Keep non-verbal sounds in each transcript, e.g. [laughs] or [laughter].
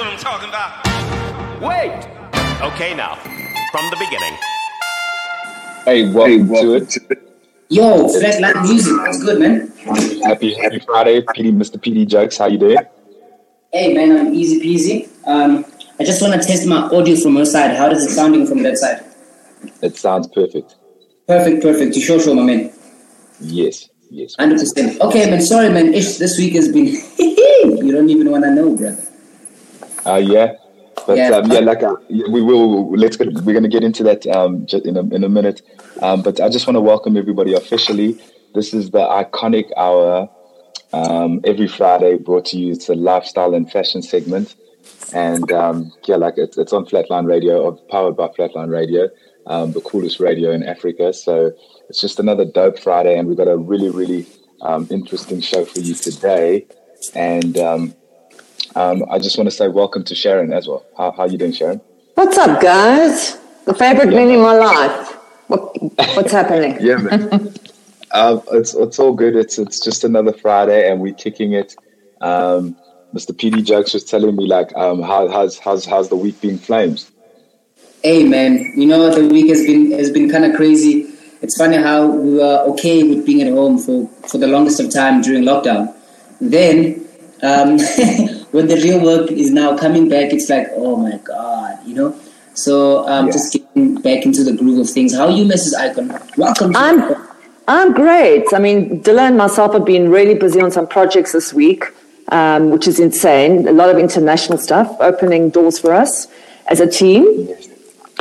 what I'm talking about. Wait! Okay, now, from the beginning. Hey, welcome, to it. Yo, Flatline Music, what's good, man? Happy Happy Friday, PD, Mr. PD Jokes. How you doing? Hey, man, I'm easy peasy. Um, I just want to test my audio from your side. How does it sounding from that side? It sounds perfect. Perfect, perfect. You sure, sure, my man. Yes, yes. Hundred percent. Okay, man. Sorry, man. Ish, this week has been. [laughs] you don't even want to know, brother. Uh, yeah. But Yeah. um, yeah, like uh, we will. Let's get. We're gonna get into that um, just in a in a minute. Um, but I just want to welcome everybody officially. This is the iconic hour. Um, every Friday, brought to you. It's a lifestyle and fashion segment, and um, yeah, like it's, it's on Flatline Radio, or powered by Flatline Radio, um, the coolest radio in Africa. So it's just another dope Friday, and we've got a really, really um, interesting show for you today. And um, um, I just want to say welcome to Sharon as well. How how you doing, Sharon? What's up, guys? The favorite man in my life. What, what's happening? [laughs] Yeah, man. um, it's it's all good. It's it's just another Friday, and we're kicking it. Um, Mr. PD Jokes was telling me like, um, how how's how's how's the week been, Flames? Hey, man. You know the week has been has been kind of crazy. It's funny how we were okay with being at home for for the longest of time during lockdown. Then, um, [laughs] [laughs] when the real work is now coming back, it's like, oh my god, you know. So um, Yeah. just getting back into the groove of things. How are you, Mrs. Icon? Welcome. To I'm I'm great. I mean, Dylan and myself have been really busy on some projects this week, um, which is insane. A lot of international stuff, opening doors for us as a team.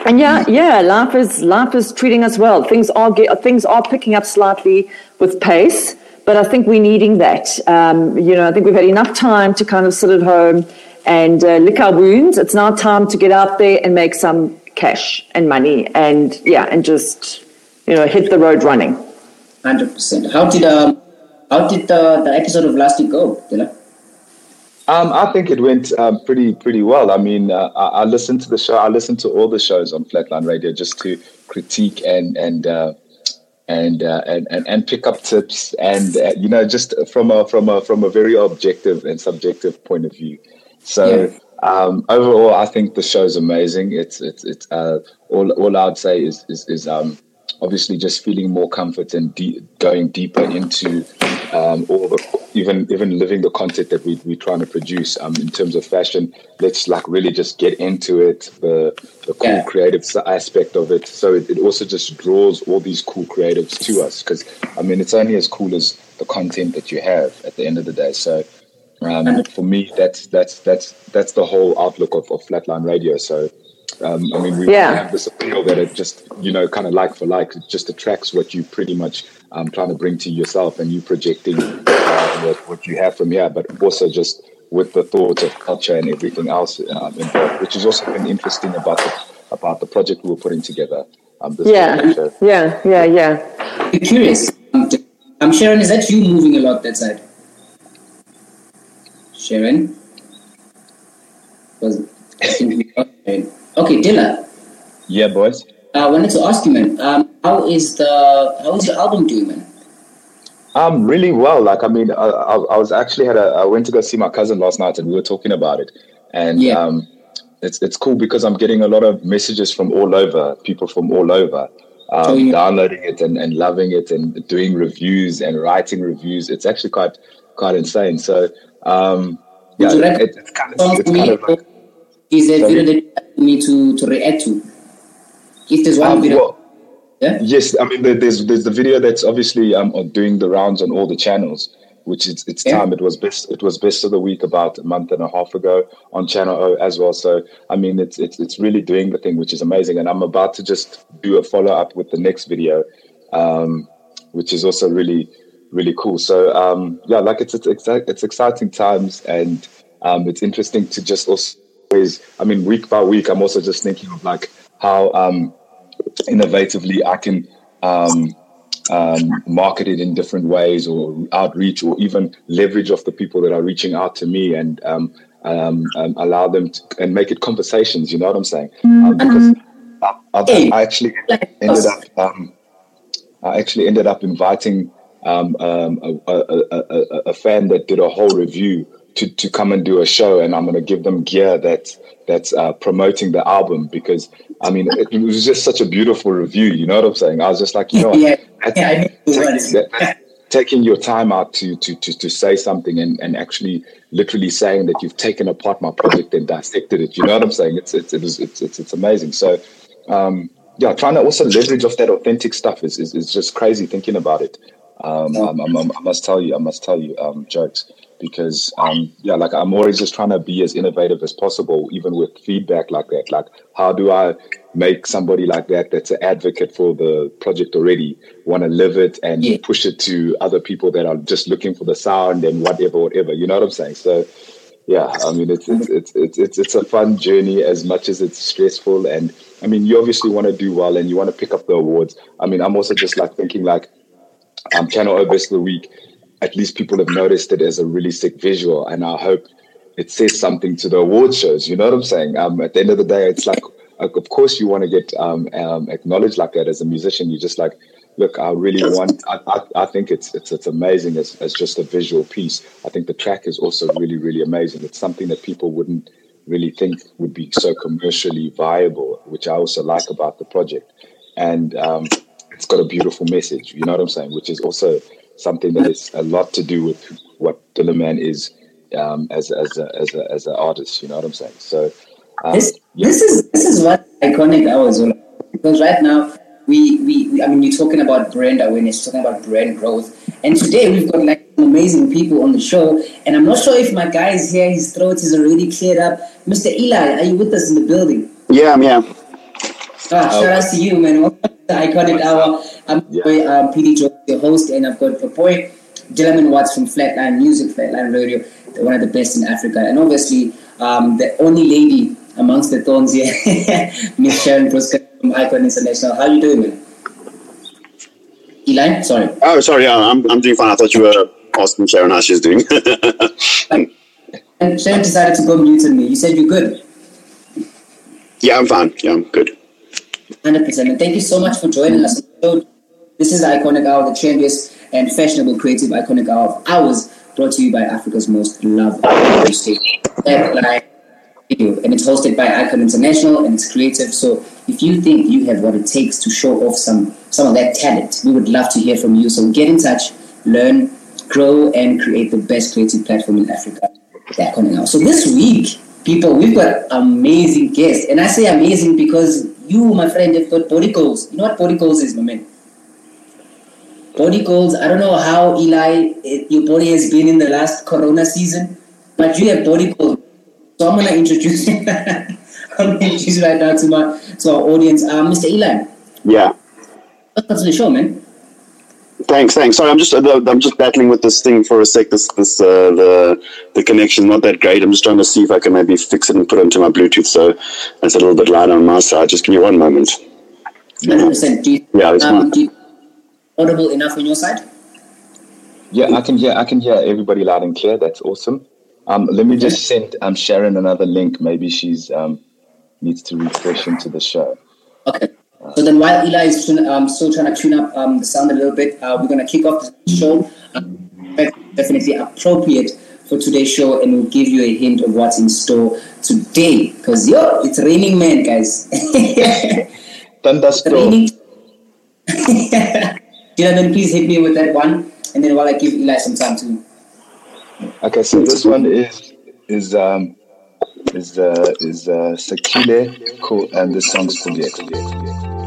And yeah, yeah, life is life is treating us well. Things are get, things are picking up slightly with pace, but I think we're needing that. Um, you know, I think we've had enough time to kind of sit at home and uh, lick our wounds. It's now time to get out there and make some cash and money, and yeah, and just you know hit the road running. Hundred percent. How did um, how did the, the episode of last week go, Dylan? Um, I think it went um, pretty pretty well. I mean, uh, I, I listened to the show. I listened to all the shows on Flatline Radio just to critique and and uh, and, uh, and and and pick up tips and uh, you know just from a from a from a very objective and subjective point of view. So um, overall, I think the show's amazing. It's it's it's uh, all all I'd say is is, is um, obviously just feeling more comfort and de- going deeper into um, all the even even living the content that we we're trying to produce um, in terms of fashion. Let's like really just get into it. The the cool Yeah. creative aspect of it. So it, it also just draws all these cool creatives to us because I mean it's only as cool as the content that you have at the end of the day. So um, for me, that's that's that's that's the whole outlook of, of Flatline Radio. So um, I mean, we Yeah. have this appeal that it just you know kind of like for like it just attracts what you pretty much um, trying to bring to yourself and you projecting uh, what, what you have from here, but also just with the thoughts of culture and everything else um, involved, which has also been interesting about the about the project we were putting together. Um, this Yeah, particular yeah, yeah, yeah. I'm curious. Um, I'm Sharon. Is that you moving a lot that side? Sharon. Was I think we got Sharon. Okay, Dilla. Yeah, boys. I wanted to ask you, man. Um, how is the how is your album doing, man? Um, really well. Like, I mean, I, I, I was actually had a. I went to go see my cousin last night, and we were talking about it. And Yeah. um, it's it's cool because I'm getting a lot of messages from all over, people from all over, um, Oh, yeah. downloading it and, and loving it and doing reviews and writing reviews. It's actually quite quite insane. So, um, yeah, Would you recommend it, it's kind of it's kind of like Is there a video that you me to to react to? If there's one um, video, well, yeah. Yes, I mean there's there's the video that's obviously um doing the rounds on all the channels, which it's it's Yeah. time. It was best it was best of the week about a month and a half ago on Channel O as well. So I mean it's it's it's really doing the thing, which is amazing. And I'm about to just do a follow up with the next video, um, which is also really really cool. So um, yeah, like it's it's it's exciting times, and um, it's interesting to just also always. I mean, week by week, I'm also just thinking of like how um, innovatively I can um, um, market it in different ways or outreach or even leverage off the people that are reaching out to me and um, um, um, allow them to, and make it conversations. You know what I'm saying? Um, because I, I, I actually ended up um, I actually ended up inviting um, um, a, a, a, a fan that did a whole review to to come and do a show, and I'm going to give them gear that's that's uh, promoting the album because I mean it, it, was just such a beautiful review. You know what I'm saying? I was just like, you know, yeah, yeah, that, taking your time out to to to, to say something and, and actually literally saying that you've taken apart my project and dissected it. You know what I'm saying? It's it's it's it's it's, it's amazing. So um, yeah, trying to also leverage off that authentic stuff is is, is just crazy thinking about it. Um, I'm, I'm, i must tell you, I must tell you, um, jokes because um, yeah, like I'm always just trying to be as innovative as possible, even with feedback like that. Like, how do I make somebody like that that's an advocate for the project already want to live it and yeah. push it to other people that are just looking for the sound and whatever, whatever. You know what I'm saying? So yeah, I mean it's it's it's it's it's, it's a fun journey as much as it's stressful and I mean you obviously want to do well and you want to pick up the awards. I mean I'm also just like thinking like um channel O Best of the Week, at least people have noticed it as a really sick visual and I hope it says something to the award shows. You know what I'm saying? Um, at the end of the day, it's like of course you want to get um, um, acknowledged like that as a musician. You're just like, look, I really want. I, I, I, think it's it's it's amazing as as just a visual piece. I think the track is also really really amazing. It's something that people wouldn't really think would be so commercially viable, which I also like about the project. And um, it's got a beautiful message. You know what I'm saying? Which is also something that is a lot to do with what Man is um, as as a, as a, as an artist. You know what I'm saying? So um, this, this is this is what iconic hours all because right now we, we, we I mean you're talking about brand awareness, talking about brand growth, and today we've got like amazing people on the show, and I'm not sure if my guy is here. His throat is already cleared up. Mr. Eli, are you with us in the building? Yeah, I'm here. Ah, shout out to you, man. the iconic hour. I'm yeah. boy, um, PD Joe, your host, and I've got a boy, Dylan Watts from Flatline Music, Flatline Radio, one of the best in Africa, and obviously um, the only lady amongst the thorns here, [laughs] Miss Sharon Brusca from Icon International. How are you doing, man? Eli, sorry. Oh, sorry. Yeah, I'm, I'm doing fine. I thought you were asking Sharon how she's doing. [laughs] and Sharon decided to go mute on me. You said you're good. Yeah, I'm fine. Yeah, I'm good. 100%. And thank you so much for joining us. This is the Iconic Hour, the trendiest and fashionable creative iconic hour of ours, brought to you by Africa's most loved station and it's hosted by Icon International and it's creative. So if you think you have what it takes to show off some some of that talent, we would love to hear from you. So get in touch, learn, grow, and create the best creative platform in Africa. They're coming. So this week, people, we've got amazing guests, and I say amazing because you, my friend, have got body goals. You know what body goals is, my man? Body goals. I don't know how Eli, your body has been in the last Corona season, but you have body goals so I'm gonna introduce [laughs] I'm gonna introduce right now to my to our audience, uh, Mr. Eli. Yeah. Welcome to the show, man. Thanks, thanks. Sorry, I'm just I'm just battling with this thing for a sec. This this uh, the the connection not that great. I'm just trying to see if I can maybe fix it and put it into my Bluetooth so it's a little bit louder on my side. Just give me one moment. Hundred percent. Yeah, it's um, audible enough on your side? Yeah, I can hear I can hear everybody loud and clear. That's awesome. Um, let me just send um, Sharon another link. Maybe she's um, needs to refresh into the show. Okay. So then, while Eli is um, still trying to tune up um, the sound a little bit, uh, we're going to kick off the show. Um, definitely appropriate for today's show, and we'll give you a hint of what's in store today. Because yo, it's raining, man, guys. [laughs] Thunderstorm. Raining. [laughs] Dylan, please hit me with that one, and then while I give Eli some time to Okay, so this one is is um is uh is uh Sakile cool and the song's Kuliek.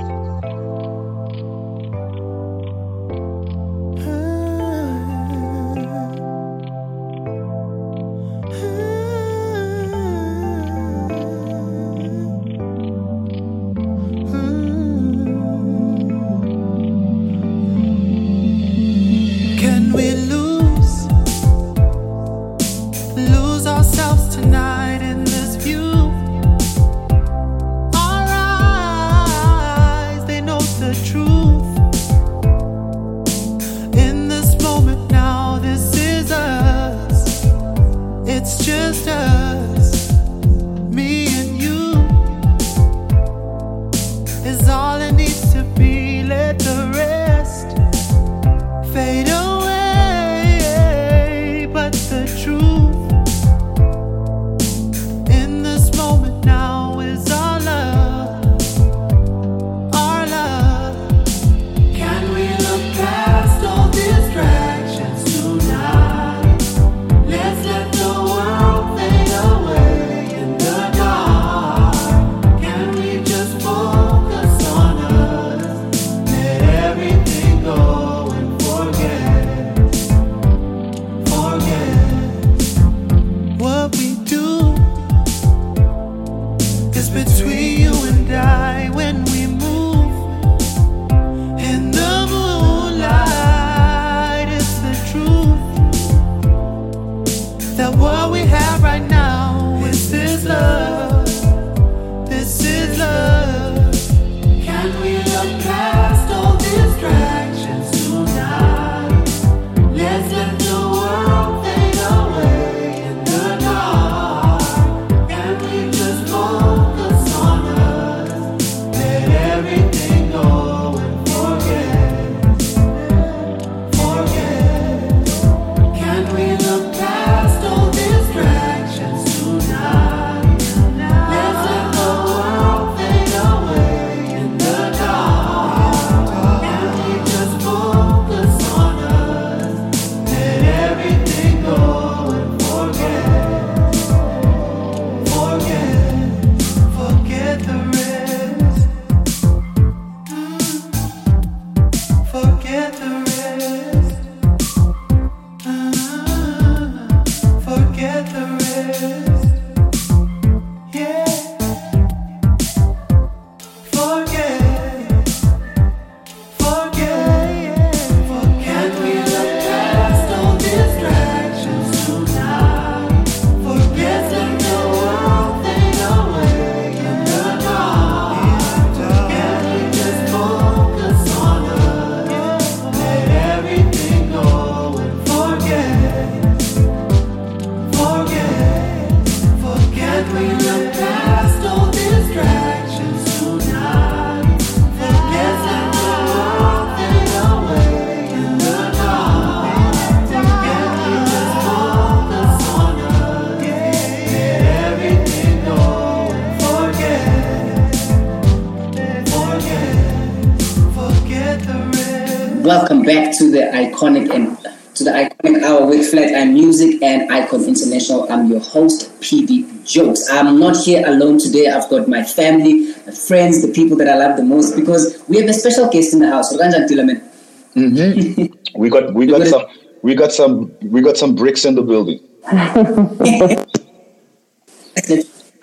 Welcome back to the iconic and to the iconic hour with Flatline Music and Icon International. I'm your host, PD Jokes. I'm not here alone today. I've got my family, my friends, the people that I love the most because we have a special guest in the house. Mm-hmm. [laughs] we got we got some we got some we got some bricks in the building. [laughs]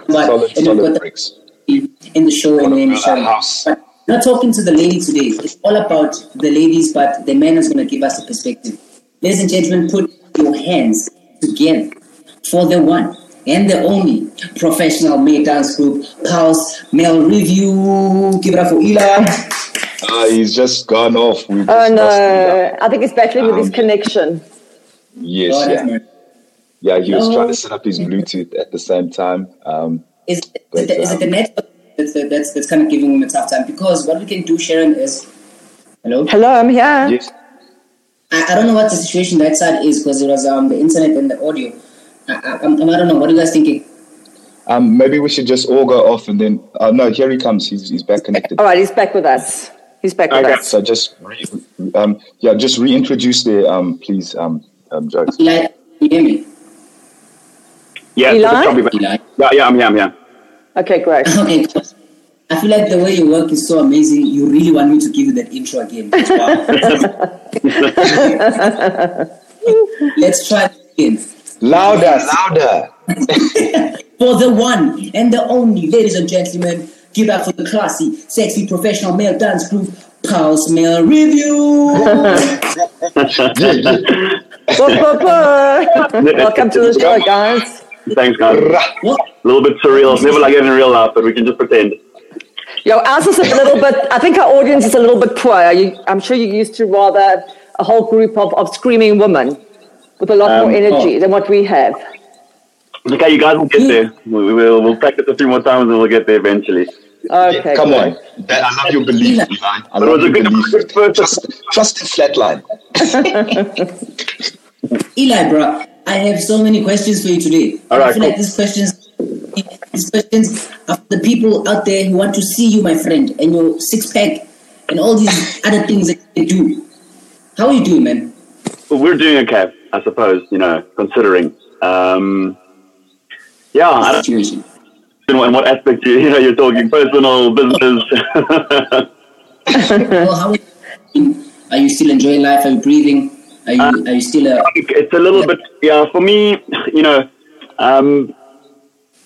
solid, solid bricks. In the show and in the show. House. But not talking to the lady today. It's all about the ladies, but the man is going to give us a perspective. Ladies and gentlemen, put your hands together for the one and the only professional male dance group, Pulse Male Revue. Give it up for Eli. Uh, he's just gone off. oh no! I think it's battling um, with his um, connection. Yes, God, yeah. yeah, he was trying to set up his Bluetooth at the same time. Um, is, but, is, it the um, network that's, that's, that's kind of giving him a tough time? Because what we can do, Sharon, is hello. Hello, I'm here. Yes. I, I don't know what the situation that side is because it was um, the internet and the audio. I, I, I, I don't know. What are you guys thinking? Um, maybe we should just all go off and then. Uh, no, here he comes. He's, he's back connected. All right, he's back with us. He's back with okay. us. So just, re, um, yeah, just reintroduce the, um, please, um, um, jokes. Eli, you hear me? Yeah, Eli? Eli? Yeah, yeah, I'm here, I'm here. Okay, great. [laughs] okay, I feel like the way you work is so amazing. You really want me to give you that intro again. [laughs] [laughs] Let's try again. Louder, louder. for the one and the only, ladies and gentlemen, give up for the classy, sexy, professional male dance group, Pulse Male Revue. Welcome to the show, guys. Thanks, guys. A little bit surreal. It's never like it in real life, but we can just pretend. Yo, ours is a little bit, I think our audience is a little bit poor. You, I'm sure you're used to rather a whole group of, of screaming women with a lot um, more energy oh. than what we have. Okay, you guys will get there. We will we'll practice a few more times and we'll get there eventually. Okay. Yeah, come on. That, I love your belief, Eli. I love your belief. Trust, trust in flatline. [laughs] [laughs] Eli, bro, I have so many questions for you today. All right, I feel cool. like these questions these questions of the people out there who want to see you, my friend, and your six pack and all these other things that you do. How are you doing, man? Well, we're doing okay, I suppose, you know, considering. Um, yeah, I don't situation. In what, in what aspect you, you know you're talking personal business. [laughs] well, how are you, are you still enjoying life? Are you breathing? Are you, uh, are you still a, It's a little bit yeah. For me, you know, um,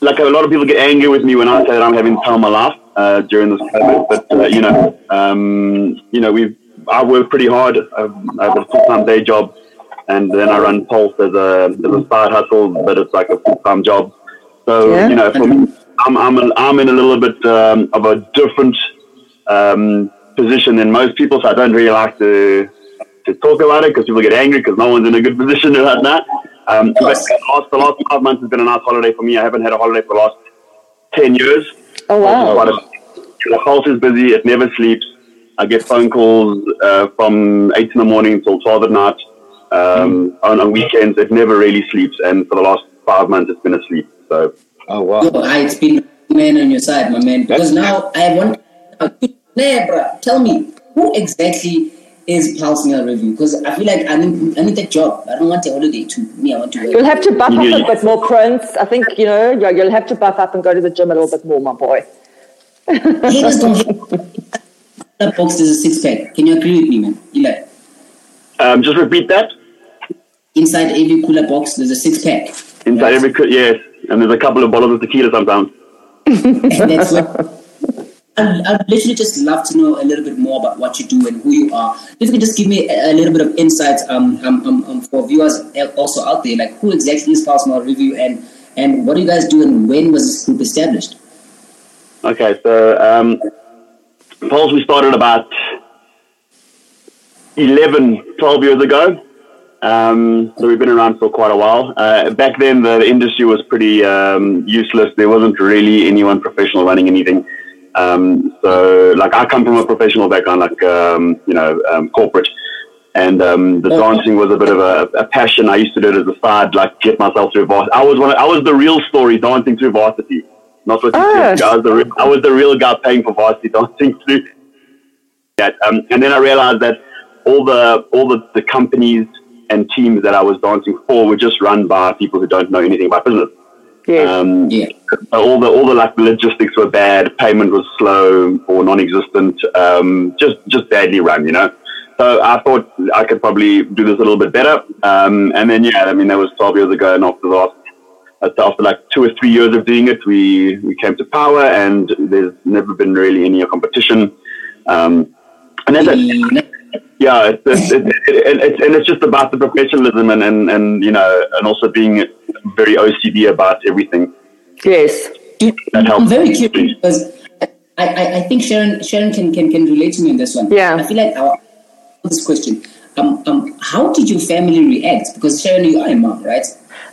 like a lot of people get angry with me when I say that I'm having time of my life uh, during this COVID. But uh, you know, um, you know, we've I work pretty hard. I've, I have a full time day job, and then I run Pulse as a as a side hustle, but it's like a full time job. So yeah. you know, for me, I'm I'm a, I'm in a little bit um, of a different um, position than most people, so I don't really like to to talk about it because people get angry because no one's in a good position right now. Um, but the last, the last five months has been a nice holiday for me. I haven't had a holiday for the last ten years. Oh wow! the house is busy. It never sleeps. I get phone calls uh, from eight in the morning until twelve at night. Um, mm. on, on weekends, it never really sleeps, and for the last five months, it's been asleep. So, oh wow! Yo, it's been man on your side, my man. Because now I have one. Nah, bro, tell me who exactly is Pulse Male Revue because I feel like I need, I need that job. I don't want a holiday too. Me, I want to work. You'll have to buff up a bit more, Prince. I think, you know, you'll have to buff up and go to the gym a little bit more, my boy. Haters don't hate. That box is a six pack. Can you agree with me, man? Eli? Um, just repeat that. Inside every cooler box, there's a six pack. Inside right? every, yes. And there's a couple of bottles of tequila sometimes. and that's what I'd, I'd, literally just love to know a little bit more about what you do and who you are. If you could just give me a, a little bit of insight um, um, um, um for viewers also out there, like who exactly is Pulse Revue and, and what do you guys do and when was this group established? Okay, so um, Pulse we started about 11, 12 years ago. Um, so we've been around for quite a while. Uh, back then, the, the, industry was pretty um, useless. There wasn't really anyone professional running anything. Um, so, like, I come from a professional background, like, um, you know, um, corporate. And um, the dancing was a bit of a, a, passion. I used to do it as a side, like, get myself through varsity. I was one. Of, I was the real story dancing through varsity, not what you oh. think. I was, the, I was the real guy paying for varsity dancing [laughs] through that. Um, and then I realized that all the all the, the companies and teams that I was dancing for were just run by people who don't know anything about business. Yes. Um, Yeah. all the all the like logistics were bad, payment was slow or non-existent, um, just just badly run, you know. So I thought I could probably do this a little bit better. Um, and then yeah, I mean that was 12 years ago, and after that, after like two or three years of doing it, we we came to power, and there's never been really any competition. Um, and that's it. Mm, Yeah, it's, it's, it, it, it's, and it's just about the professionalism and, and, and, you know, and also being very OCD about everything. yes. That helps. I'm very curious because I, I, I think Sharon Sharon can, can, can relate to me on this one. Yeah. I feel like our this question. Um, um, how did your family react? Because Sharon, you are a mom, right?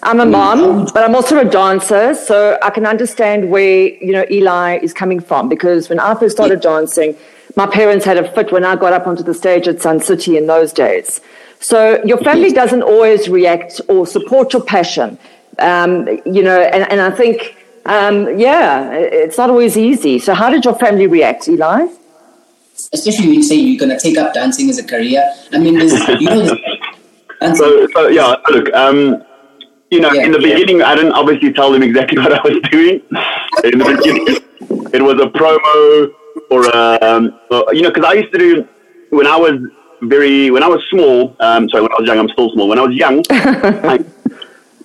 I'm a mom, but I'm also a dancer, so I can understand where you know Eli is coming from. Because when I first started dancing, my parents had a fit when I got up onto the stage at Sun City in those days. So your family doesn't always react or support your passion, um, you know. And, and I think, um, yeah, it's not always easy. So how did your family react, Eli? Especially when you say you're gonna take up dancing as a career. I mean, there's, you know, there's. [laughs] So, so yeah, look, um, you know, Yeah, in the yeah. beginning, I didn't obviously tell them exactly [laughs] what I was doing. In the beginning, it was a promo or, um, or you know, because I used to do when I was very when I was small. Um, sorry, when I was young, I'm still small. When I was young, I,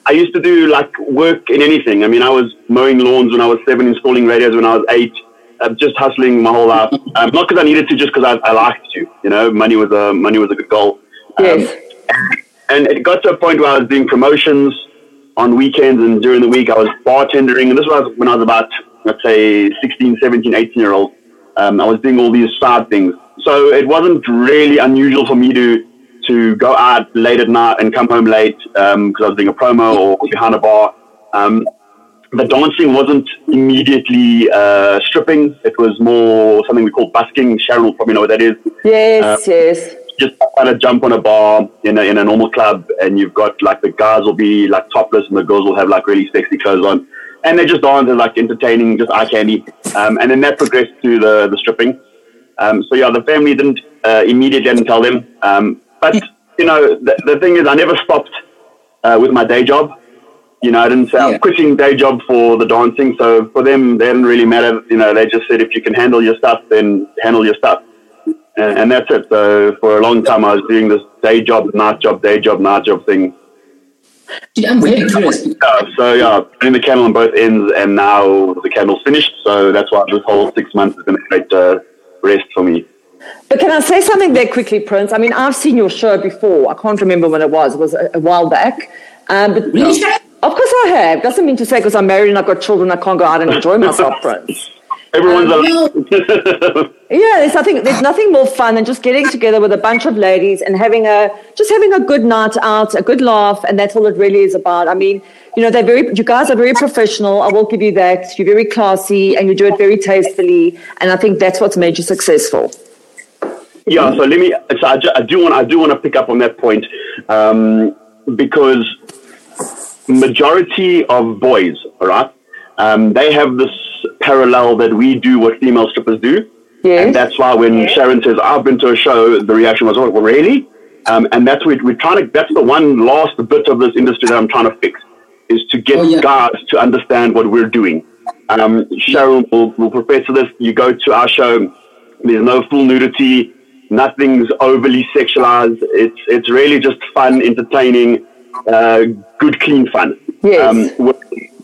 I used to do like work in anything. I mean, I was mowing lawns when I was seven, installing radios when I was eight. Uh, just hustling my whole life, um, not because I needed to, just because I, I liked to. You know, money was a money was a good goal. Um, Yes. and it got to a point where I was doing promotions on weekends and during the week I was bartending. And this was when I was about, let's say, 16, 17, 18 year old. Um, I was doing all these side things. So it wasn't really unusual for me to, to go out late at night and come home late because I was doing a promo or behind a bar. Um, the dancing wasn't immediately uh, stripping. It was more something we call busking. Sharon will probably know what that is Yes, yes. just kind of jump on a bar in a, in a normal club and you've got like the guys will be like topless and the girls will have like really sexy clothes on and they just dance and like entertaining just eye candy. Um, and then that progressed to the, the stripping. Um, so yeah the family didn't uh, immediately didn't tell them. Um, but you know the, the thing is I never stopped uh, with my day job. You know I didn't say Yeah. I'm quitting day job for the dancing. So for them they didn't really matter. You know they just said if you can handle your stuff then handle your stuff. And, and that's it. So for a long time, I was doing this day job, night job, day job, night job thing. Dude, I'm very curious. Uh, so yeah, putting the candle on both ends, and now the candle's finished. So that's why this whole six months has been a great uh, rest for me. But can I say something there quickly, Prince? I mean, I've seen your show before. I can't remember when it was. It was a, a while back. Um, but Sharon? Of course I have. Doesn't mean to say because I'm married and I've got children, I can't go out and enjoy myself, Prince. Everyone's Um, [laughs] Yeah, there's nothing, there's nothing more fun than just getting together with a bunch of ladies and having a, just having a good night out, a good laugh, and that's all it really is about. I mean, you know, they're very, you guys are very professional. I will give you that. You're very classy and you do it very tastefully. And I think that's what's made you successful. Yeah, so let me. So I, I do want. I do want to pick up on that point um, because majority of boys, all right, um, they have this parallel that we do what female strippers do, Yes. and that's why when Sharon says I've been to a show, the reaction was, "Oh, well, really?" Um, and that's what we're trying to. That's the one last bit of this industry that I'm trying to fix is to get Oh, yeah. guys to understand what we're doing. Um, Sharon will, will profess to this. You go to our show, there's no full nudity, nothing's overly sexualized. It's it's really just fun, entertaining, uh, good, clean fun. Yes. Um,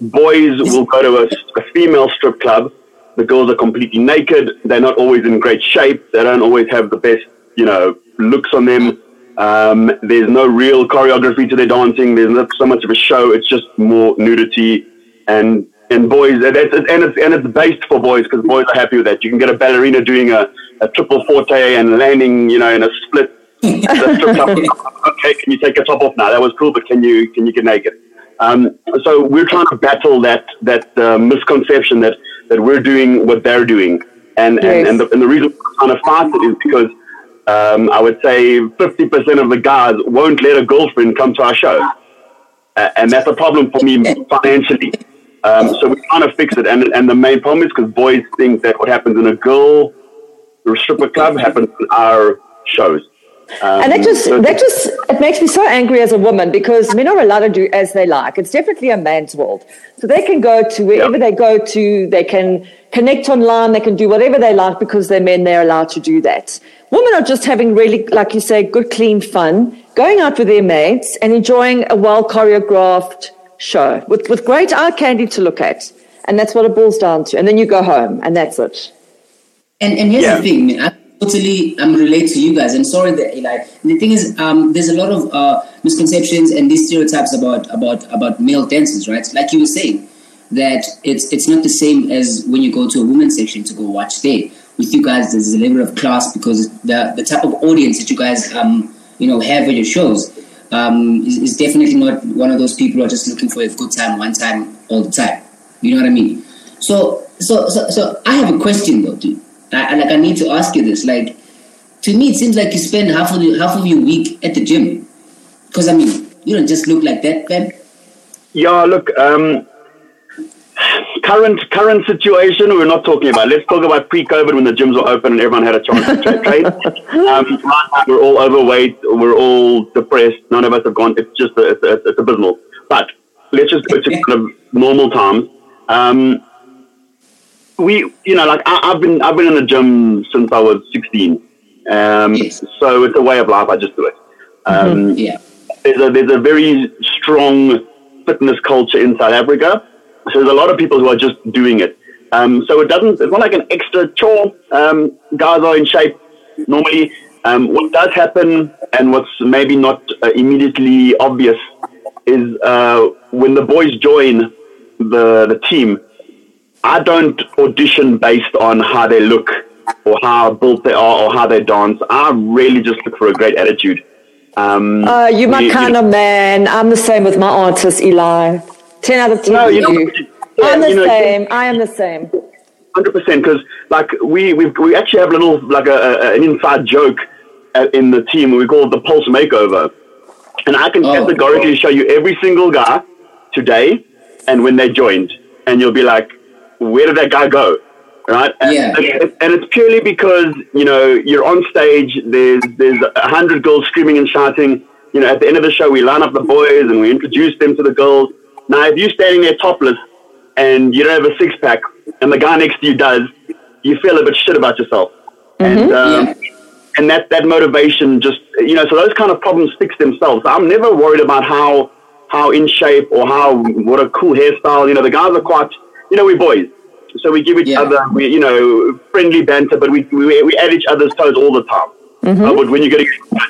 boys will go to a, a female strip club. The girls are completely naked. They're not always in great shape. They don't always have the best, you know, looks on them. Um, there's no real choreography to their dancing. There's not so much of a show. It's just more nudity and and boys. And it's, and it's and it's based for boys because boys are happy with that. You can get a ballerina doing a, a triple fouetté and landing, you know, in a split. [laughs] the strip club. okay, can you take your top off now? That was cool, but can you can you get naked? Um, so we're trying to battle that that uh, misconception that, that we're doing what they're doing, and Yes. and, and, the, and the reason we're trying to fight it is because um, I would say fifty percent of the guys won't let a girlfriend come to our show, uh, and that's a problem for me financially. Um, so we're trying to fix it, and and the main problem is because boys think that what happens in a girl stripper club happens in our shows. Um, and that just so- that just it makes me so angry as a woman because men are allowed to do as they like. It's definitely a man's world, so they can go to wherever they go to. They can connect online. They can do whatever they like because they're men. They're allowed to do that. Women are just having really, like you say, good, clean fun, going out with their mates and enjoying a well choreographed show with with great eye candy to look at, and that's what it boils down to. And then you go home, and that's it. And and here's Yeah. the thing, man. I totally um relate to you guys. And sorry that like the thing is um there's a lot of uh misconceptions and these stereotypes about about about male dancers, right? Like you were saying, that it's it's not the same as when you go to a women's section to go watch there. With you guys, there's a level of class because the the type of audience that you guys um you know have at your shows um is, is definitely not one of those people who are just looking for a good time one time all the time. You know what I mean? So so so so I have a question though, dude. I, I- like I need to ask you this. Like, to me, it seems like you spend half of the, half of your week at the gym. Because I mean, you don't just look like that, man. Yeah, look, um, current current situation we're not talking about. Let's talk about pre-COVID when the gyms were open and everyone had a chance to tra- train. [laughs] Um, right now we're all overweight. We're all depressed. None of us have gone. It's just it's, it's, it's abysmal. But let's just go to [laughs] kind of normal times. Um, we, you know, like I, I've been I've been in the gym since I was 16. Um, Yes. So it's a way of life. I just do it. Um, Yeah. there's a there's a very strong fitness culture in South Africa. So there's a lot of people who are just doing it. Um, so it doesn't. It's not like an extra chore. Um, guys are in shape normally. Um, what does happen, and what's maybe not uh, immediately obvious, is uh, when the boys join the the team. I don't audition based on how they look or how built they are or how they dance. I really just look for a great attitude. Um, Uh, you're my you- you- kind of man. I'm the same with my artist, Eli. 10 out of 10 No, you know, you. yeah, I'm the you know, same. I am the same. Hundred percent, because like we we we actually have a little like a, a an inside joke in the team. We call it the pulse makeover, and I can Oh. categorically show you every single guy today and when they joined, and you'll be like, where did that guy go? Right? And, Yeah. and, and it's purely because you know you're on stage. There's there's a hundred girls screaming and shouting. You know, at the end of the show, we line up the boys and we introduce them to the girls. Now, if you're standing there topless and you don't have a six pack, and the guy next to you does, you feel a bit shit about yourself. And um, Yeah. and that that motivation just you know, so those kind of problems fix themselves. I'm never worried about how how in shape or how what a cool hairstyle. You know, the guys are quite you know we're boys, so we give each Yeah. other we you know friendly banter, but we we, we add each other's toes all the time. Uh, but when you get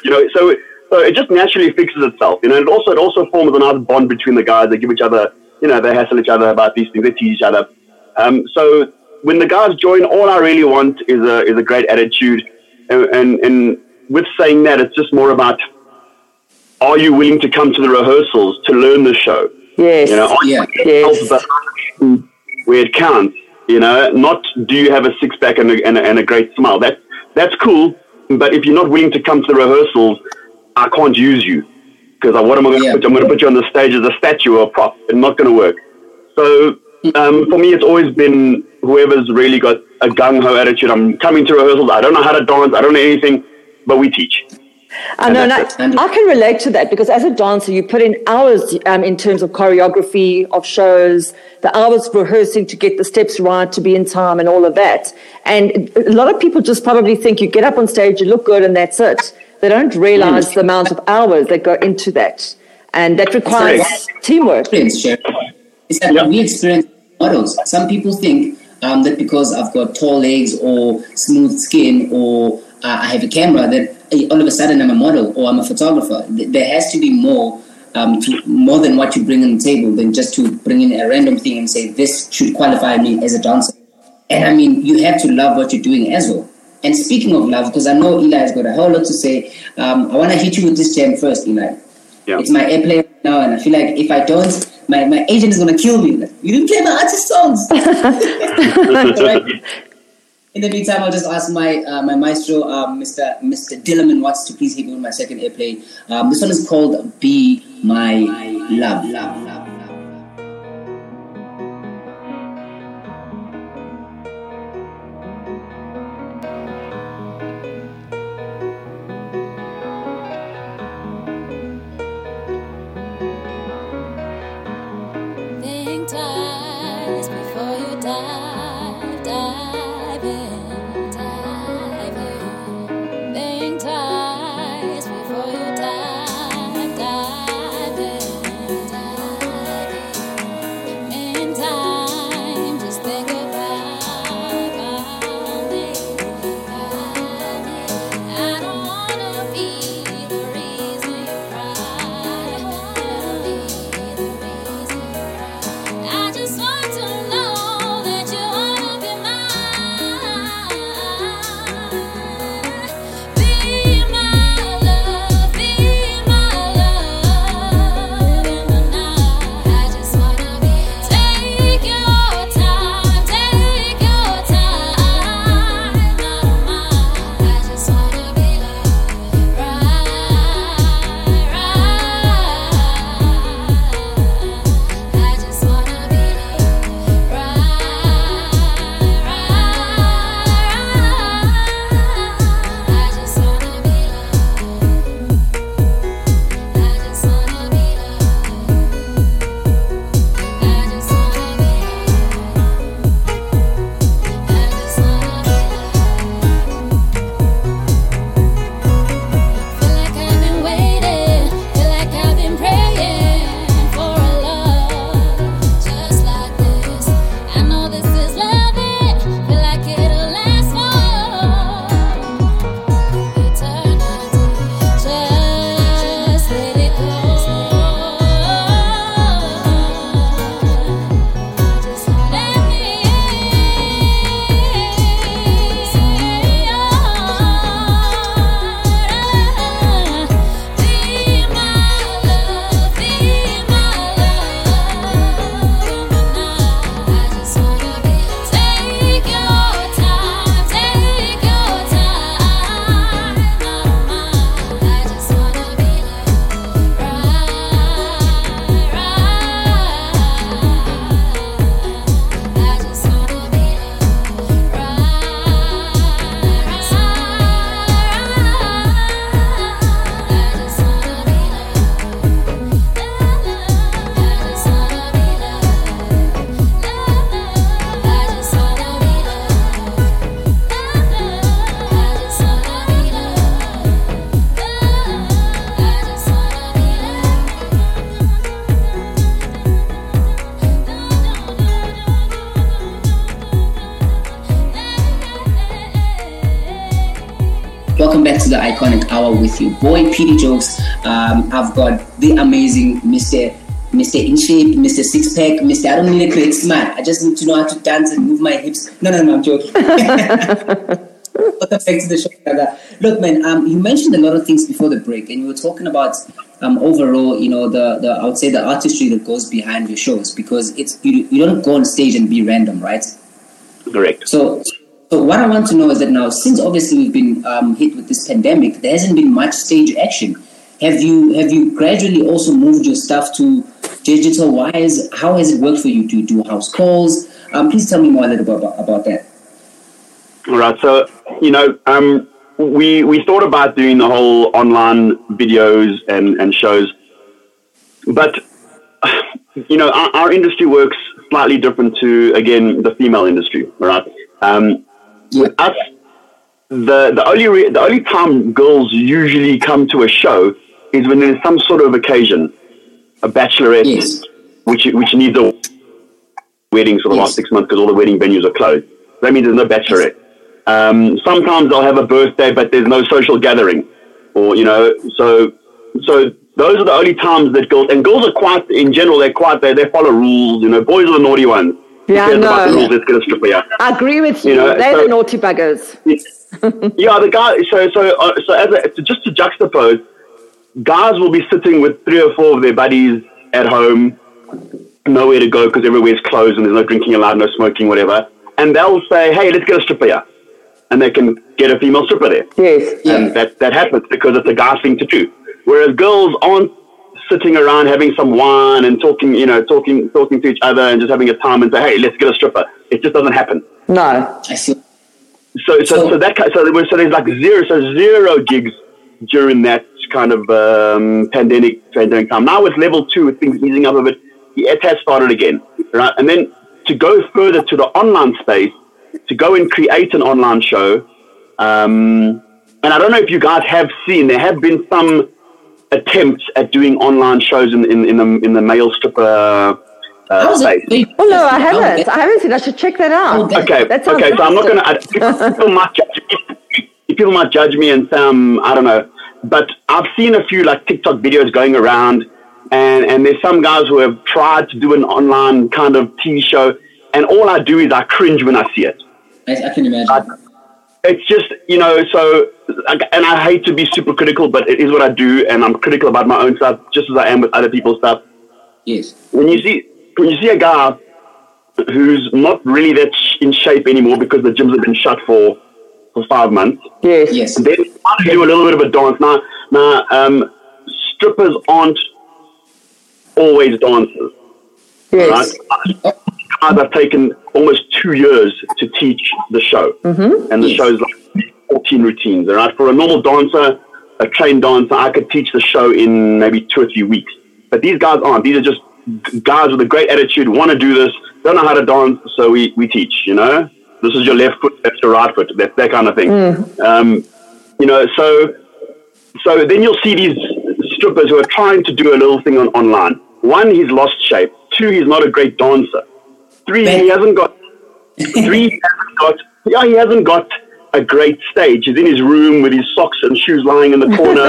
you know, so so it just naturally fixes itself. You know, and it also it also forms another bond between the guys. They give each other you know they hassle each other about these things. They tease each other. Um, so when the guys join, all I really want is a is a great attitude, and, and and with saying that, it's just more about are you willing to come to the rehearsals to learn the show? Yes. You know, are you Yeah. Yes. Where it counts. You know, not do you have a six pack and a, and, a, and a great smile. That that's cool, but if you're not willing to come to the rehearsals, I can't use you because what am I going to Yeah. put? I'm going to put you on the stage as a statue or a prop. It's not going to work. So um, for me, it's always been whoever's really got a gung ho attitude. I'm coming to rehearsals. I don't know how to dance. I don't know anything, but we teach. I know, and I. I can relate to that because as a dancer, you put in hours um, in terms of choreography of shows, the hours rehearsing to get the steps right, to be in time, and all of that. And a lot of people just probably think you get up on stage, you look good, and that's it. They don't realize the amount of hours that go into that, and that requires Correct. teamwork. It's that Yeah. we experience models. Some people think um, that because I've got tall legs or smooth skin or uh, I have a camera that hey, all of a sudden I'm a model or I'm a photographer. There has to be more. Um, to more than what you bring on the table than just to bring in a random thing and say this should qualify me as a dancer. And I mean, you have to love what you're doing as well. And speaking of love, because I know Eli has got a whole lot to say, um, I want to hit you with this jam first, Eli. Yeah. It's my airplay right now, and I feel like if I don't, my, my agent is gonna kill me. Like, you didn't play my artist songs. [laughs] [laughs] Right. In the meantime, I'll just ask my uh, my maestro, um, Mr. Mr. Dillerman Watts, to please hit me with my second airplay. Um, this one is called "Be My Love." love, love. The Iconic Hour with your boy PD Jokes. Um, I've got the amazing Mr. Mr. In Shape, Mr. Six Pack, Mr. I don't need a create smile. I just need to know how to dance and move my hips. No, no, no, I'm joking. [laughs] Welcome back to the show, brother. Look, man, um, you mentioned a lot of things before the break, and you were talking about um, overall, you know, the, the I would say the artistry that goes behind your shows because it's you, you don't go on stage and be random, right? Correct. So, so what I want to know is that now, since obviously we've been um, hit with this pandemic, there hasn't been much stage action. Have you have you gradually also moved your stuff to digital wise? How has it worked for you? to do house calls? Um, please tell me more a little bit about, about that. All right. So, you know, um, we we thought about doing the whole online videos and, and shows, but you know, our, our industry works slightly different to again the female industry, right? Um. Us, the the only re- the only time girls usually come to a show is when there's some sort of occasion, a bachelorette, Yes. which which needs a wedding for the Yes. last six months because all the wedding venues are closed. That means there's no bachelorette. Um, sometimes they'll have a birthday, but there's no social gathering, or you know, so so those are the only times that girls and girls are quite in general they're quite they they follow rules. You know, boys are the naughty ones. Who Yeah, I cares about the rules? Let's get a stripper. Yeah. I agree with you. You know, They're so- the naughty buggers. yeah, the guy. So, so, uh, so, as a, so just to juxtapose, guys will be sitting with three or four of their buddies at home, nowhere to go because everywhere's closed and there's no drinking allowed, no smoking, whatever. And they'll say, "Hey, let's get a stripper here," and they can get a female stripper there. Yes. Yeah. And that that happens because it's a guy thing to do. Whereas girls aren't sitting around having some wine and talking, you know, talking talking to each other and just having a time and say, "Hey, let's get a stripper." It just doesn't happen. No. I see. So, so, So- so that ki- so there was so there's like zero, so zero gigs during that kind of um, pandemic pandemic time. Now with level two, with things easing up a bit, it has started again, right? And then to go further to the online space, to go and create an online show. Um, and I don't know if you guys have seen, there have been some attempts at doing online shows in, in, in, the, in the male stripper uh, space. Oh no, I haven't. I haven't seen. I should check that out. That- Okay, That okay. So I'm not going interesting. to. People might judge. People might judge me and say um, I don't know, but I've seen a few like TikTok videos going around, and and there's some guys who have tried to do an online kind of TV show, and all I do is I cringe when I see it. I, I can imagine. It's just you know so, and I hate to be super critical, but it is what I do, and I'm critical about my own stuff just as I am with other people's stuff. yes. when you see when you see a guy who's not really that in shape anymore because the gyms have been shut for for five months, Yes. Yes. then try to do a little bit of a dance. Now, now um, strippers aren't always dancers, Yes. right? Guys have taken almost two years to teach the show, mm-hmm. and the Yes. show's like 14 routines. All right, for a normal dancer, a trained dancer, I could teach the show in maybe two or three weeks. But these guys aren't. These are just guys with a great attitude, want to do this, don't know how to dance, so we, we teach. You know, this is your left foot, that's your right foot, that that kind of thing. Um, you know, so so then you'll see these strippers who are trying to do a little thing on online. One, he's lost shape. Two, he's not a great dancer. Three, he hasn't got. Three, he hasn't got. Yeah, he hasn't got a great stage. He's in his room with his socks and shoes lying in the corner.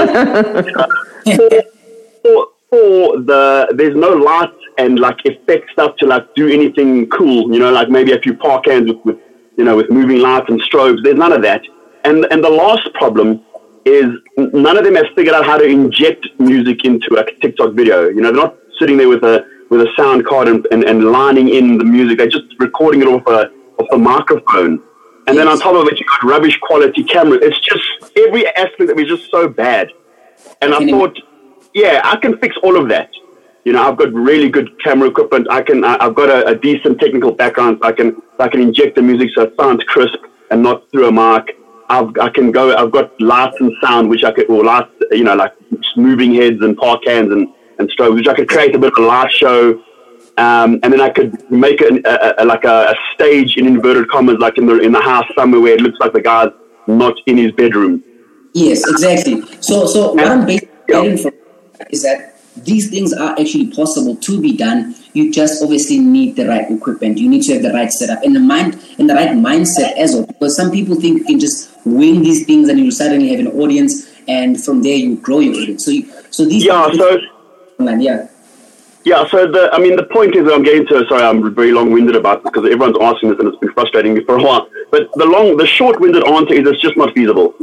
[laughs] or, or the there's no light and like effect stuff to like do anything cool. You know, like maybe a few par cans with, with you know with moving lights and strobes. There's none of that. And and the last problem is none of them have figured out how to inject music into a TikTok video. You know, they're not sitting there with a with a sound card and, and, and lining in the music. They're just recording it off a off a microphone. And then on top of it, you got rubbish quality camera. It's just every aspect of it is just so bad. And I thought, yeah, I can fix all of that. You know, I've got really good camera equipment. I can, I, I've got a, a decent technical background. So I can, I can inject the music so it sounds crisp and not through a mic. I've, I can go. I've got lights and sound, which I could, or lights, you know, like moving heads and par cans and and strobes, which I could create a bit of a light show. Um, and then I could make it a, a, like a, a stage in inverted commas, like in the in the house somewhere where it looks like the guy's not in his bedroom. Yes, exactly. So, so what I'm basically getting from is that these things are actually possible to be done. You just obviously need the right equipment. You need to have the right setup and the mind and the right mindset as well. Because some people think you can just wing these things and you suddenly have an audience, and from there you grow your audience. So, you, so these Yeah. So yeah, Yeah, so the I mean the point is that I'm getting to. Sorry, I'm very long-winded about this because everyone's asking this and it's been frustrating me for a while. But the long, the short-winded answer is it's just not feasible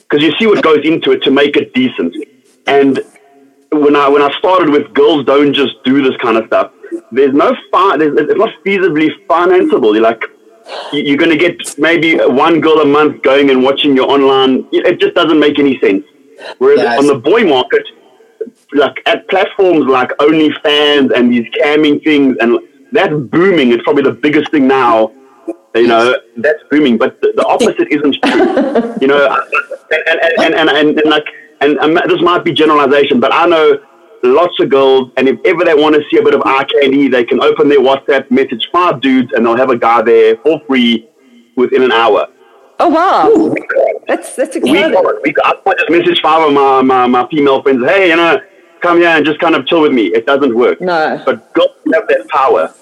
because you see what goes into it to make it decent. And when I when I started with girls don't just do this kind of stuff. There's no fi- there's, It's not feasibly financeable. You're like you- you're going to get maybe one girl a month going and watching your online. It just doesn't make any sense. Whereas Yeah, on the boy market, like at platforms like OnlyFans and these camming things, and that's booming. It's probably the biggest thing now. You know, that's booming. But the, the opposite isn't true. [laughs] you know, and and and, and, and, like, and, and this might be generalization, but I know lots of girls, and if ever they want to see a bit of eye candy, they can open their WhatsApp, message five dudes, and they'll have a guy there for free within an hour. Oh wow, that's that's We, exciting. we, I might just message five of my, my, my female friends, hey, you know, come here and just kind of chill with me. It doesn't work. No. But God have that power,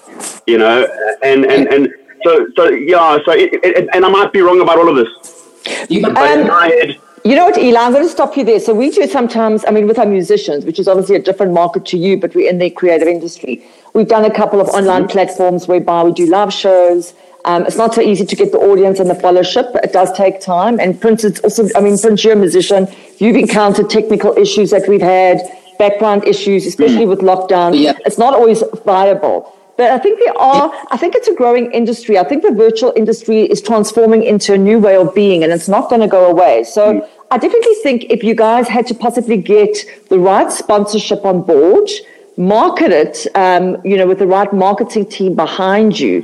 you know, and, and, and so, so yeah, so, it, it, and I might be wrong about all of this. you might, But in Um, my head, You know what, Eli? I'm going to stop you there. So we do sometimes. I mean, with our musicians, which is obviously a different market to you, but we're in the creative industry. We've done a couple of online platforms whereby we do live shows. Um, it's not so easy to get the audience and the followership. It does take time. And Prince, it's also. I mean, Prince, you're a musician. You've encountered technical issues that we've had, background issues, especially with lockdown. Yeah. It's not always viable. But I think there are, I think it's a growing industry. I think the virtual industry is transforming into a new way of being and it's not going to go away. So I definitely think if you guys had to possibly get the right sponsorship on board, market it, um, you know, with the right marketing team behind you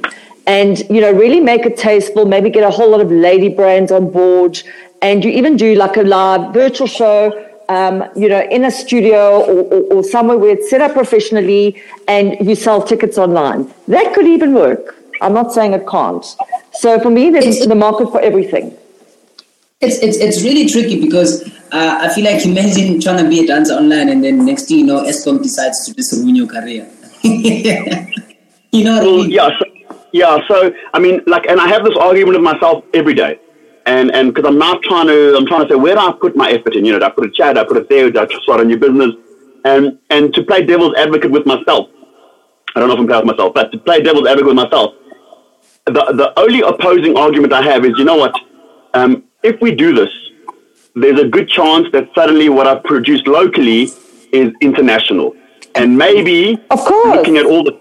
and, you know, really make it tasteful, maybe get a whole lot of lady brands on board and you even do like a live virtual show um, you know, in a studio or, or, or somewhere where it's set up professionally and you sell tickets online. That could even work. I'm not saying it can't. So for me, there's It's- the market for everything. It's, it's, it's really tricky because uh, I feel like imagine trying to be a dancer online and then next thing you know, Eskom decides to just ruin your career. [laughs] you know what I mean? yeah, so, yeah. So I mean, like, and I have this argument with myself every day, and and because I'm not trying to, I'm trying to say where do I put my effort in? You know, do I put a chat? Do I put it there? Do I start a new business? And and to play devil's advocate with myself, I don't know if I'm playing with myself, but to play devil's advocate with myself, the the only opposing argument I have is, you know what? Um, if we do this, there's a good chance that suddenly what I've produced locally is international, and maybe Of course. looking at all the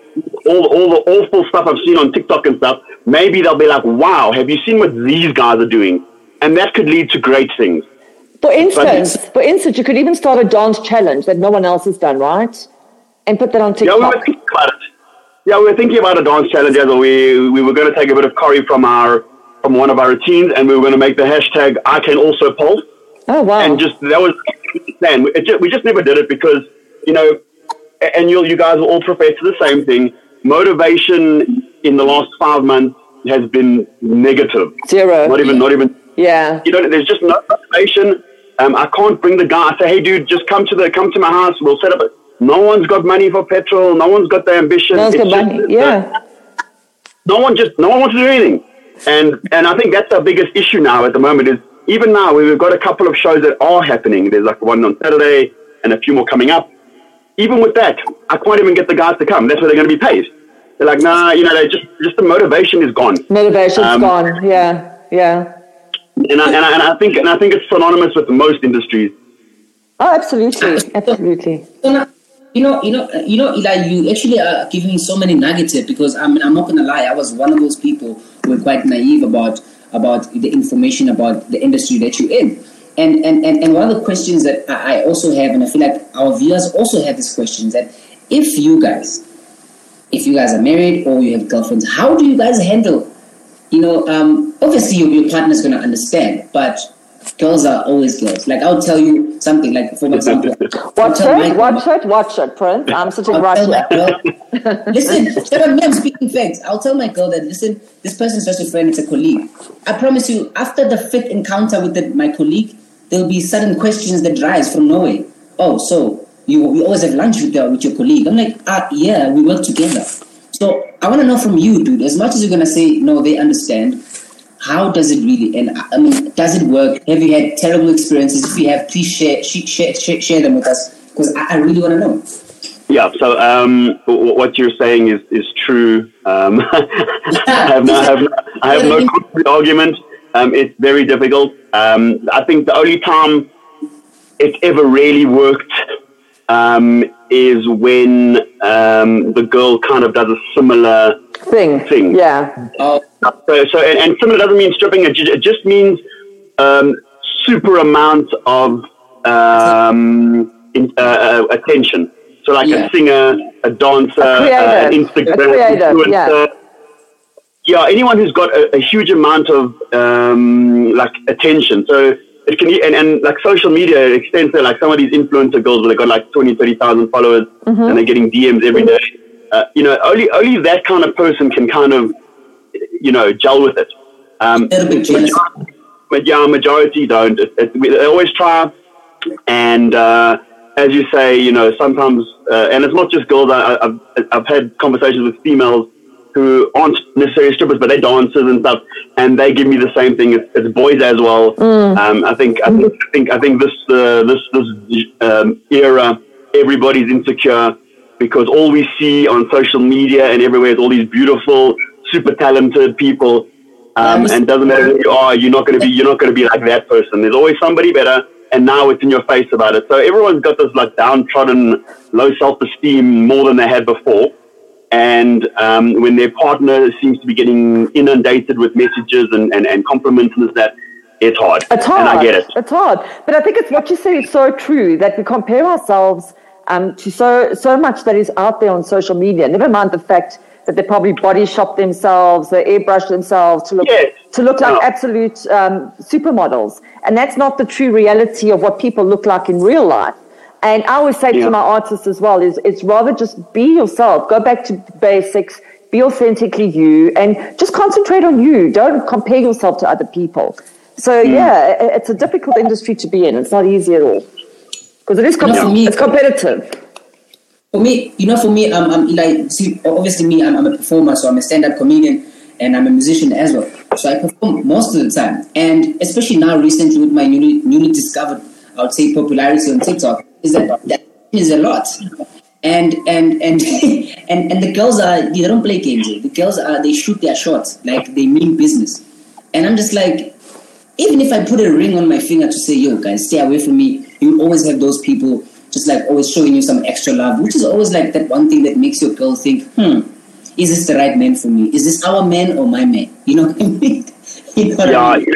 all, all the awful stuff I've seen on TikTok and stuff, maybe they'll be like, "Wow, have you seen what these guys are doing?" And that could lead to great things. For instance, it's- for instance, you could even start a dance challenge that no one else has done, right? And put that on TikTok. Yeah, we were thinking about it. Yeah, we were thinking about a dance challenge as well. We we were going to take a bit of curry from our from one of our routines, and we were going to make the hashtag I can also pulse. Oh wow! and just that was the plan. It just, we just never did it because you know, and you you guys will all profess to the same thing. Motivation in the last five months has been negative. Zero. Not even not even yeah. you know. There's just no motivation. Um, I can't bring the guy. I say, hey, dude, just come to the come to my house. We'll set up. A, no one's got money for petrol. No one's got the ambition. No one's It's got just- money. Yeah. no one just no one wants to do anything and and i think that's our biggest issue now at the moment is even now we've got a couple of shows that are happening there's like one on saturday and a few more coming up even with that i can't even get the guys to come that's where they're going to be paid they're like nah you know they just just the motivation is gone Motivation's Um, gone. Yeah. Yeah. and I, and, I, and I think and i think it's synonymous with most industries Oh, absolutely. Absolutely. So now, you know, you know, you know, Eli, you actually are giving me so many nuggets here because I mean, I'm not gonna lie, I was one of those people who were quite naive about about the information about the industry that you're in. And and, and, and one of the questions that I I also have, and I feel like our viewers also have this question that if you guys, if you guys are married or you have girlfriends, how do you guys handle? You know, um, obviously your, your partner's gonna understand, but girls are always girls. Like I'll tell you something, like for example, [laughs] I'll Watch tell my- it. Watch it. Watch it, Prince. [laughs] I'm sitting I'll right tell my here. girl, [laughs] listen, shut up, me, I'm speaking facts. I'll tell my girl that, listen, this person's just a friend, it's a colleague. I promise you, after the fifth encounter with the, my colleague, there'll be sudden questions that rise from nowhere. Oh, so you, you always have lunch with, your with your colleague. I'm like, ah, yeah, we work together. So I want to know from you, dude, as much as you're going to say, no, they understand, how does it really, and I mean, does it work? Have you had terrible experiences? If you have, please share, share, share, share them with us, because I, I really want to know. Yeah. So um, what you're saying is is true. Um, [laughs] I have no, I have no, I have no argument. Um, it's very difficult. Um, I think the only time it ever really worked um, is when um, the girl kind of does a similar Thing. Thing. Yeah. Oh, so, so and, and similar doesn't mean stripping. It, ju- it just means um, super amount of um, in, uh, uh, attention. So, like Yeah. a singer, a dancer, A creative. uh, an A Instagram creative, influencer. Yeah. Anyone who's got a, a huge amount of um, like attention. So it can and, and like social media extends to like some of these influencer girls where they got like 20, 30,000 followers and they're getting DMs every day. Uh, you know, only only that kind of person can kind of you know gel with it. Um, a little bit jealous. but yeah, majority don't. It, it, we- they always try, and uh, as you say, you know, sometimes, uh, and it's not just girls. I, I- I've I've had conversations with females who aren't necessarily strippers, but they're dancers and stuff, and they give me the same thing. It's, it's boys as well. Um, I think I think I think I think this uh, this this um, era, everybody's insecure because all we see on social media and everywhere is all these beautiful, super talented people. Um, and doesn't matter who you are, you're not going to be you're not going to be like that person. There's always somebody better, and now it's in your face about it. So everyone's got this like downtrodden, low self-esteem more than they had before. And um, when their partner seems to be getting inundated with messages and, and, and compliments and that, it's hard. It's hard. And I get it. It's hard. But I think it's what you said is so true that we compare ourselves um, to so so much that is out there on social media. Never mind the fact that they probably body shop themselves, they airbrush themselves to look Yes. to look like Yeah. absolute um, supermodels. And that's not the true reality of what people look like in real life. And I always say Yeah. to my artists as well is it's rather just be yourself, go back to basics, be authentically you, and just concentrate on you. Don't compare yourself to other people. So Hmm. yeah, it's a difficult industry to be in. It's not easy at all because it is com- You know, me- it's competitive. For me, you know, for me, I'm, I'm like, see, obviously me, I'm, I'm a performer, so I'm a stand-up comedian and I'm a musician as well. So I perform most of the time, and especially now, recently with my newly newly discovered, I would say, popularity on TikTok, is that that is a lot. And and and [laughs] and and the girls are they don't play games. eh. The girls are they shoot their shots like they mean business. And I'm just like, even if I put a ring on my finger to say, yo, guys, stay away from me, you always have those people just like always showing you some extra love, which is always like that one thing that makes your girl think, hmm, is this the right man for me? Is this our man or my man? [laughs] You know what I mean? [laughs] You know Yeah, I mean?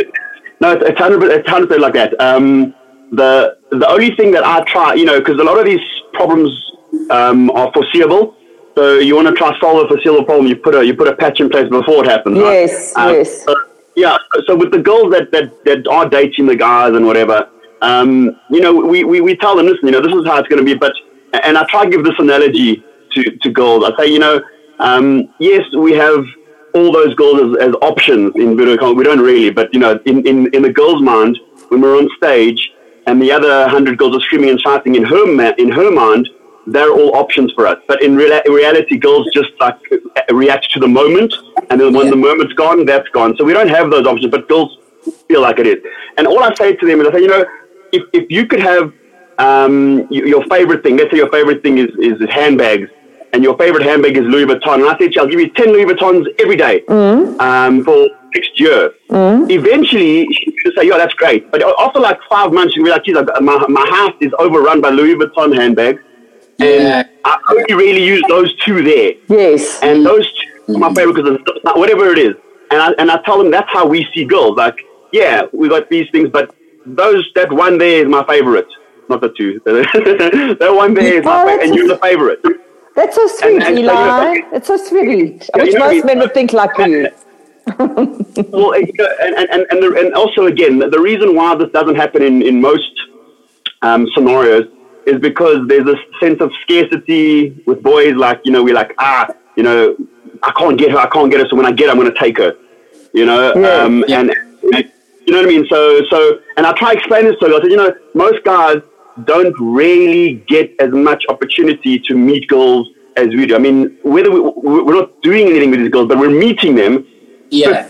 no, it's, hundred it's hundred like that. Um, the the only thing that I try, you know, because a lot of these problems um, are foreseeable. So you want to try solve a foreseeable problem, you put a you put a patch in place before it happens. right? Yes, Um, yes. so- yeah. So with the girls that, that, that are dating the guys and whatever, um, you know, we, we, we tell them, listen, you know, this is how it's going to be. But and I try to give this analogy to, to girls. I say, you know, um, yes, we have all those girls as, as options in Budokan. We don't really, but you know, in, in, in the girl's mind, when we're on stage and the other hundred girls are screaming and shouting in her ma- in her mind, they're all options for us. But in reality, girls just like react to the moment, and then when Yeah. the moment's gone, that's gone. So we don't have those options, but girls feel like it is. And all I say to them is, I say, you know, if, if you could have um, your favorite thing, let's say your favorite thing is, is handbags, and your favorite handbag is Louis Vuitton, and I said I'll give you 10 Louis Vuittons every day um, for next year. Eventually, she'll say, yeah, that's great. But after like five months, be like, geez, got- my, my house is overrun by Louis Vuitton handbags. And Yeah. I only really use those two there. Yes. And those two are my favorite because it's whatever it is. And I, and I tell them that's how we see girls. Like, yeah, we got these things, but those that one there is my favorite. Not the two. [laughs] that one there is my Oh, favorite, and you're the favorite. That's so sweet, and so, know, Eli. like- it's so sweet. I wish you know what I most men would think like you. [laughs] well, and, and, and, the, and also, again, the reason why this doesn't happen in, in most um, scenarios is because there's a sense of scarcity with boys. Like, you know, we're like, ah, you know, I can't get her, I can't get her, so when I get her, I'm going to take her. You know, Yeah. um, and, and you know what I mean. So, so, and I try to explain this to her. I said, you know, most guys don't really get as much opportunity to meet girls as we do. I mean, whether we, we're not doing anything with these girls, but we're meeting them Yeah.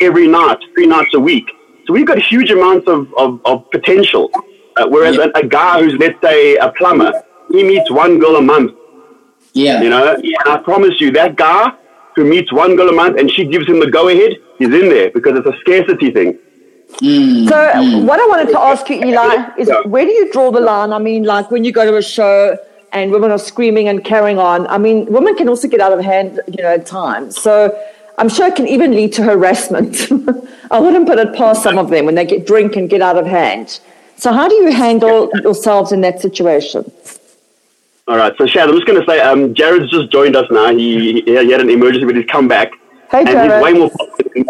every night, three nights a week. So we've got huge amounts of, of, of potential. Uh, whereas Yeah. a, a guy who's, let's say, a plumber, he meets one girl a month, Yeah. you know? And I promise you, that guy who meets one girl a month and she gives him the go ahead, he's in there because it's a scarcity thing. Mm. So, what I wanted to ask you, Eli, is where do you draw the line? I mean, like when you go to a show and women are screaming and carrying on. I mean, women can also get out of hand, you know, at times. So, I'm sure it can even lead to harassment. [laughs] I wouldn't put it past some of them when they get drink and get out of hand. So, how do you handle yourselves in that situation? All right, so Shad, I'm just going to say, um, Jared's just joined us now. He, he had an emergency, but he's come back. Hey, and Jared. he's way more popular.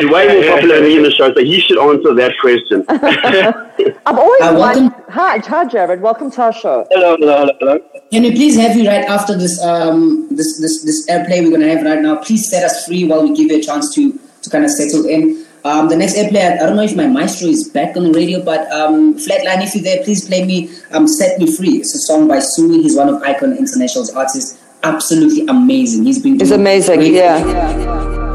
He's way more popular than me in the show, so he should answer that question. [laughs] I've always Uh, welcome- liked- hi, hi, Jared. Welcome to our show. hello, hello, hello, hello. Can we please have you right after this um this this this airplay we're gonna have right now? Please set us free while we give you a chance to to kind of settle in. Um, the next airplay, I, I don't know if my maestro is back on the radio, but um, Flatline, if you're there, please play me um, "Set Me Free." It's a song by Sui. He's one of Icon International's artists. Absolutely amazing. He's been It's amazing, great- yeah.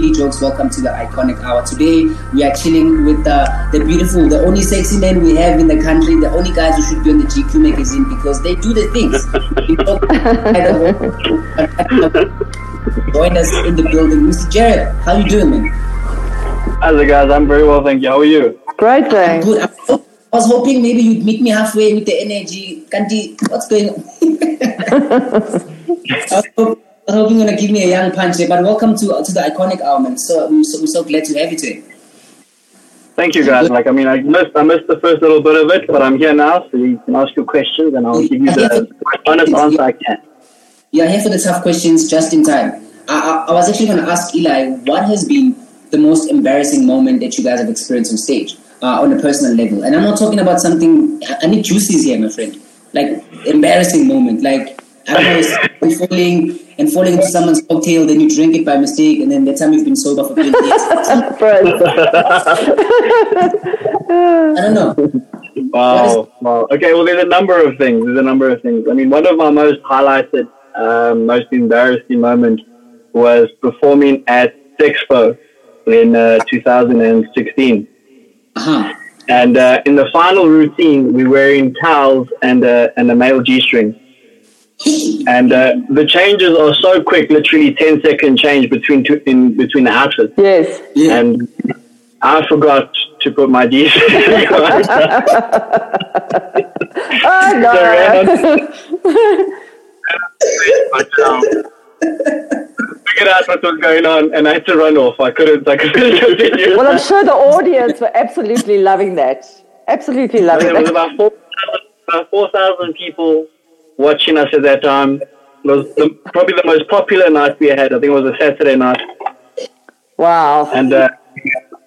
PD Jokes, welcome to the iconic hour. Today we are chilling with uh, the beautiful, the only sexy men we have in the country, the only guys who should be on the GQ magazine because they do the things. [laughs] Join us in the building. Mr. Jared, how you doing, man? How's it, guys? I'm very well, thank you. How are you? Great thing. Good. I I was hoping maybe you'd meet me halfway with the energy. Kanti, what's going on? [laughs] [laughs] hoping you're gonna give me a young punch there, but welcome to to the iconic hour, man. So I'm so, I'm so glad to have you today. Thank you, guys. Like, I mean, I missed, I missed the first little bit of it, but I'm here now, so you can ask your questions, and I'll give you the honest answer I can. You're here for the tough questions just in time. I, I, I was actually going to ask Eli, what has been the most embarrassing moment that you guys have experienced on stage uh, on a personal level? And I'm not talking about something, I I need juices here, my friend. Like, embarrassing moment. Like, I don't know, falling and falling into someone's cocktail, then you drink it by mistake, and then that time you've been sober for 20 years. I don't know. Wow, wow. Okay, well, there's a number of things. There's a number of things. I mean, one of my most highlighted, um, most embarrassing moments was performing at Sexpo in uh, 2016. Uh-huh. And uh, in the final routine, we were in towels and, uh, and a male G-string. And uh, the changes are so quick, literally 10 second change between two, in between the outfits. Yes. And I forgot to put my G-string. [laughs] Oh, no. So ran on- but, figured out what was going on, and I had to run off. I couldn't. I couldn't [laughs] continue. well, I'm sure the audience were absolutely loving that. Absolutely loving there was that. about four, about four thousand people watching us at that time. It was the, probably the most popular night we had. I think it was a Saturday night, Wow. and uh,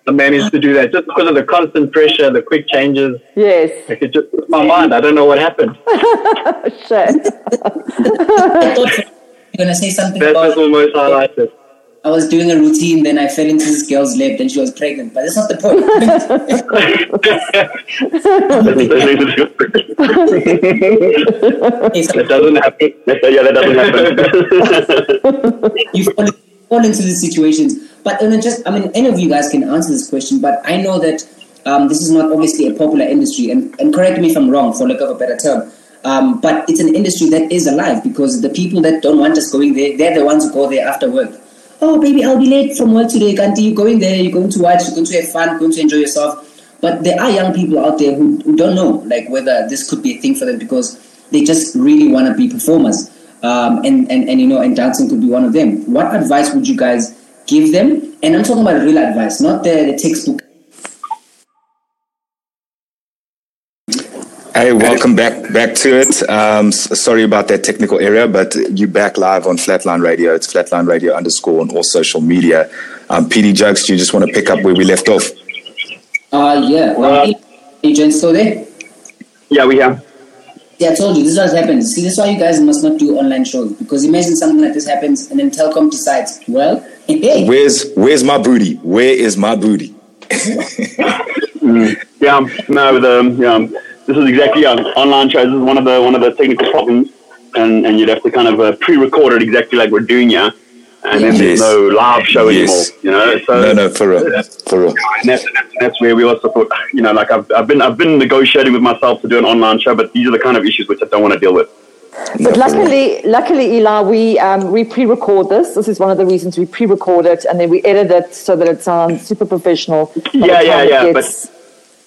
I managed to do that just because of the constant pressure, the quick changes. Yes. Like it just my mind. I don't know what happened. [laughs] Shit. I thought [laughs] you're going to say something That was almost highlighted. I was doing a routine, then I fell into this girl's lap, then she was pregnant. But that's not the point. [laughs] That doesn't happen. yeah, that doesn't happen. [laughs] you fall, fall into these situations. But and just, I mean, any of you guys can answer this question, but I know that um, this is not obviously a popular industry, and, and correct me if I'm wrong, for lack of a better term. Um, but it's an industry that is alive because the people that don't want us going there, they're the ones who go there after work. Oh, baby, I'll be late from work today. Can't you going there? You're going to watch. You're going to have fun. Going to enjoy yourself. But there are young people out there who, who don't know like whether this could be a thing for them because they just really want to be performers. Um, and, and, and you know, and dancing could be one of them. What advice would you guys give them? And I'm talking about real advice, not the, the textbook. Hey, welcome back back to it. Um, sorry about that technical error, but you back live on Flatline Radio. It's Flatline Radio underscore on all social media. Um, PD Jokes, do you just want to pick up where we left off? Uh, yeah. Um, agent still there? Yeah, we have. Yeah, I told you, this is what happens. See, this is why you guys must not do online shows. Because imagine something like this happens and then Telkom decides, well, hey, Where's Where's my booty? Where is my booty? [laughs] Yeah, no, the yeah, this is exactly yeah, online shows. This is one of the one of the technical problems, and and you'd have to kind of uh, pre-record it exactly like we're doing here, and then there's no live show Yes. anymore. You know, so No, no, for real, for real. and that's, that's, that's where we also thought, you know, like I've, I've been I've been negotiating with myself to do an online show, but these are the kind of issues which I don't want to deal with. But luckily, luckily, Eli, we um, we pre-record this. This is one of the reasons we pre-record it, and then we edit it so that it sounds super professional. Yeah, yeah, yeah, gets-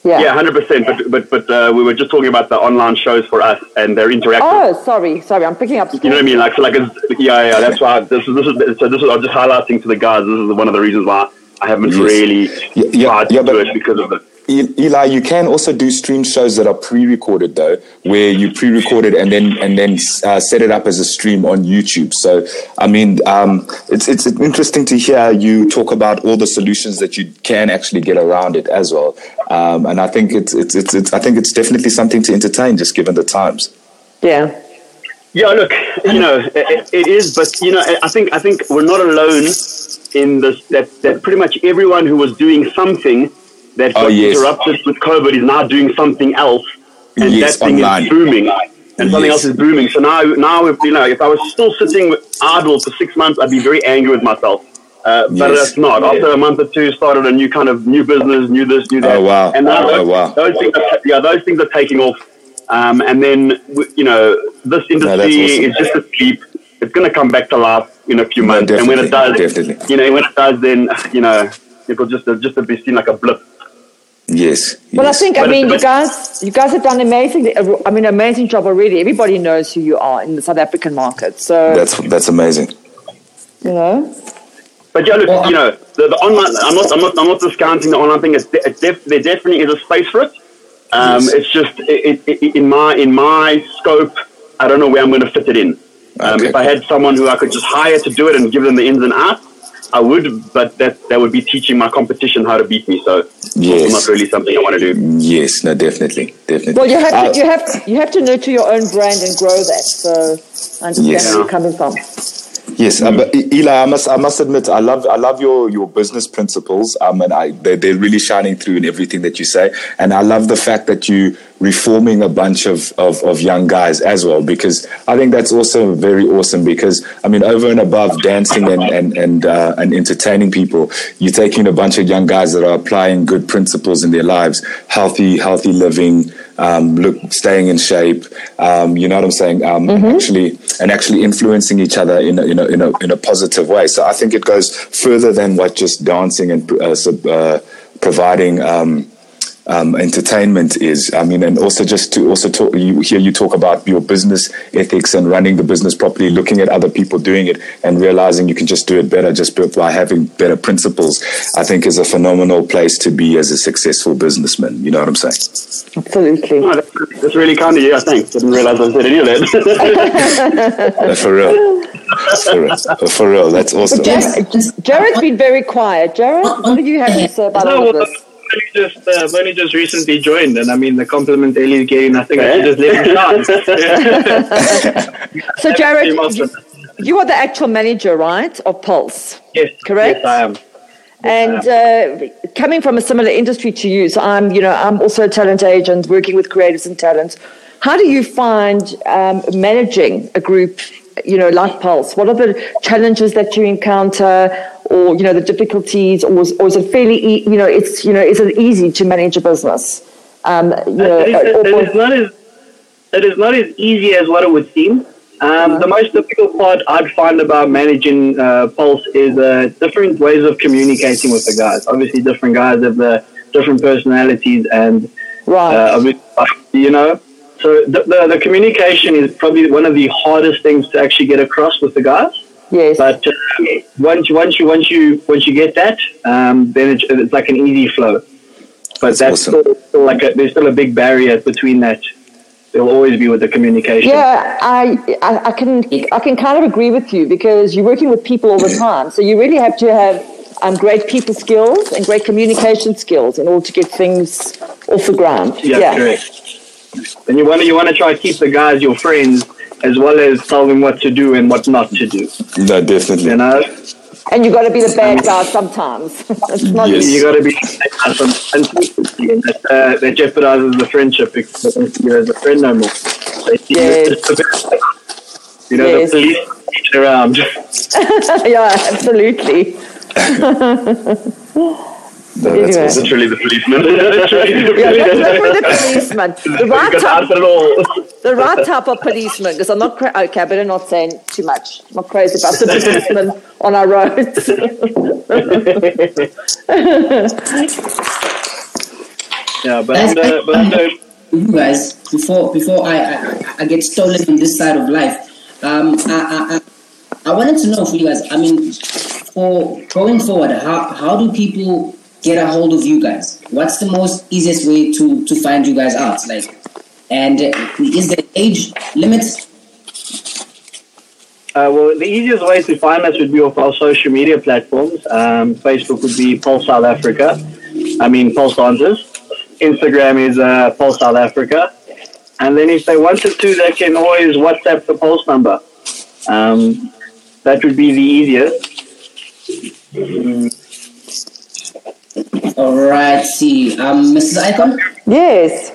yeah. Yeah, hundred percent. But but but uh, we were just talking about the online shows for us and their interactive. Oh, sorry, sorry, I'm picking up. You know what I mean? Like, so like, it's, yeah, yeah. That's why this is this is so this is I'm just highlighting to the guys. This is one of the reasons why I haven't Yes. really Yeah, yeah, tried to yeah, do but- it because of it. E- Eli, you can also do stream shows that are pre-recorded though, where you pre-record it and then and then uh, set it up as a stream on YouTube. So, I mean, um, it's it's interesting to hear you talk about all the solutions that you can actually get around it as well. Um, and I think it's, it's it's it's I think it's definitely something to entertain, just given the times. Yeah. Yeah, look, you know, it, it is, but you know, I think I think we're not alone in this. That that pretty much everyone who was doing something that got Oh, yes. interrupted with COVID is now doing something else, and Yes, that thing online. is booming, and something Yes. else is booming. So now, now, if you know, if I was still sitting with- idle for six months, I'd be very angry with myself. Uh, but Yes. that's not. After a month or two, started a new kind of new business, new this, new that. Oh, wow. And now Oh, those, wow. those things, are, yeah, those things are taking off. Um, and then you know, this industry that's awesome. is just asleep. It's going to come back to life in a few No, months, and when it does, definitely, definitely. you know, when it does, then you know, it will just just be seen like a blip. Yes. Well, I yes. think I But- mean you guys you guys have done amazing. I mean, amazing job already. Everybody knows who you are in the South African market. So that's that's amazing. you know, But yeah, look, you know, the, the online. I'm not, I'm not, I'm not discounting the online thing. It's, de- it's def- there definitely is a space for it. Um, Yes. It's just it, it, it, in my in my scope. I don't know where I'm going to fit it in. Um, Okay, if I had someone who I could just hire to do it and give them the ins and outs, I would. But that that would be teaching my competition how to beat me. So Yes. it's not really something I want to do. Yes. No. Definitely. Definitely. well, you have Uh, to you have to, you have to nurture your own brand and grow that. So I understand Yes. where you're coming from. Yes, but E- Eli, I must I must admit I love I love your your business principles. Um, and I they're, they're really shining through in everything that you say. And I love the fact that you reforming a bunch of, of of young guys as well because I think that's also very awesome. Because I mean, over and above dancing and and and uh, and entertaining people, you're taking a bunch of young guys that are applying good principles in their lives, healthy healthy living. Um, look, staying in shape. Um, you know what I'm saying? Um, and actually, and actually influencing each other in a, in a in a in a positive way. So I think it goes further than what just dancing and uh, sub- uh, providing. Um, um, entertainment is. I mean, and also just to also talk, you hear you talk about your business ethics and running the business properly, looking at other people doing it and realizing you can just do it better just by having better principles. I think is a phenomenal place to be as a successful businessman. You know what I'm saying? Absolutely. Oh, that's, that's really kind of you. I think. Didn't realize I said any of that. For real, for real, for real. That's awesome. Jared, Jared's been very quiet. Jared, what do you have to say about all of this? I've only just, uh, I've only just recently joined, and I mean, the compliment Ellie's getting, I think I should just let him shine. So, Jared, Team you are the actual manager, right, of Pulse? yes, Correct? Yes, I am. And uh, coming from a similar industry to you, so I'm, you know, I'm also a talent agent working with creatives and talent. How do you find um, managing a group, you know, like Pulse? What are the challenges that you encounter, or you know, the difficulties, or is, or is it fairly, e- you know, it's, you know, is it easy to manage a business? Um, you know, it, is, or- it is not as it is not as easy as what it would seem. Um, the most difficult part I'd find about managing uh, Pulse is uh, different ways of communicating with the guys. Obviously, different guys have the different personalities, and Right. uh, you know. So the, the the communication is probably one of the hardest things to actually get across with the guys. Yes. But uh, once once you once you once you get that, um, then it's, it's like an easy flow. But That's that's, awesome. still, still like a, there's still a big barrier between that. There'll always be with the communication. Yeah, I, I I can I can kind of agree with you because you're working with people all the [clears throat] time, so you really have to have um, great people skills and great communication skills in order to get things off the ground. Yeah, correct. And you want to you want to try to keep the guys your friends as well as tell them what to do and what not to do. No, definitely. You know, and you got to [laughs] be the bad guy sometimes. it's not Yes. you got to be that, uh, that jeopardizes the friendship because they don't see you as a friend no more. They see you as Yes. just bit- You know, Yes. the police around. [laughs] yeah, absolutely. [laughs] No, that's Anyway. awesome. Literally the policeman. [laughs] Literally the Yeah, that's, that's policeman. the policeman, [laughs] the right Got type, answered it the right type of policeman. Because I'm not cra- okay, I better not say too much. I'm not crazy about the policeman on our roads. [laughs] Yeah, but under, uh, but under, you guys before before I, I I get stolen on this side of life. Um, I, I, I, I wanted to know for you guys. I mean, for going forward, how how do people get a hold of you guys? What's the most easiest way to to find you guys out? Like, and is there age limits? Uh, well, the easiest way to find us would be off our social media platforms. Um, Facebook would be Pulse South Africa. I mean, Pulse Dancers. Instagram is uh, Pulse South Africa. And then if they wanted to, they can always WhatsApp the Pulse number. Um, that would be the easiest. All right. See, um, Mrs. Icon. yes.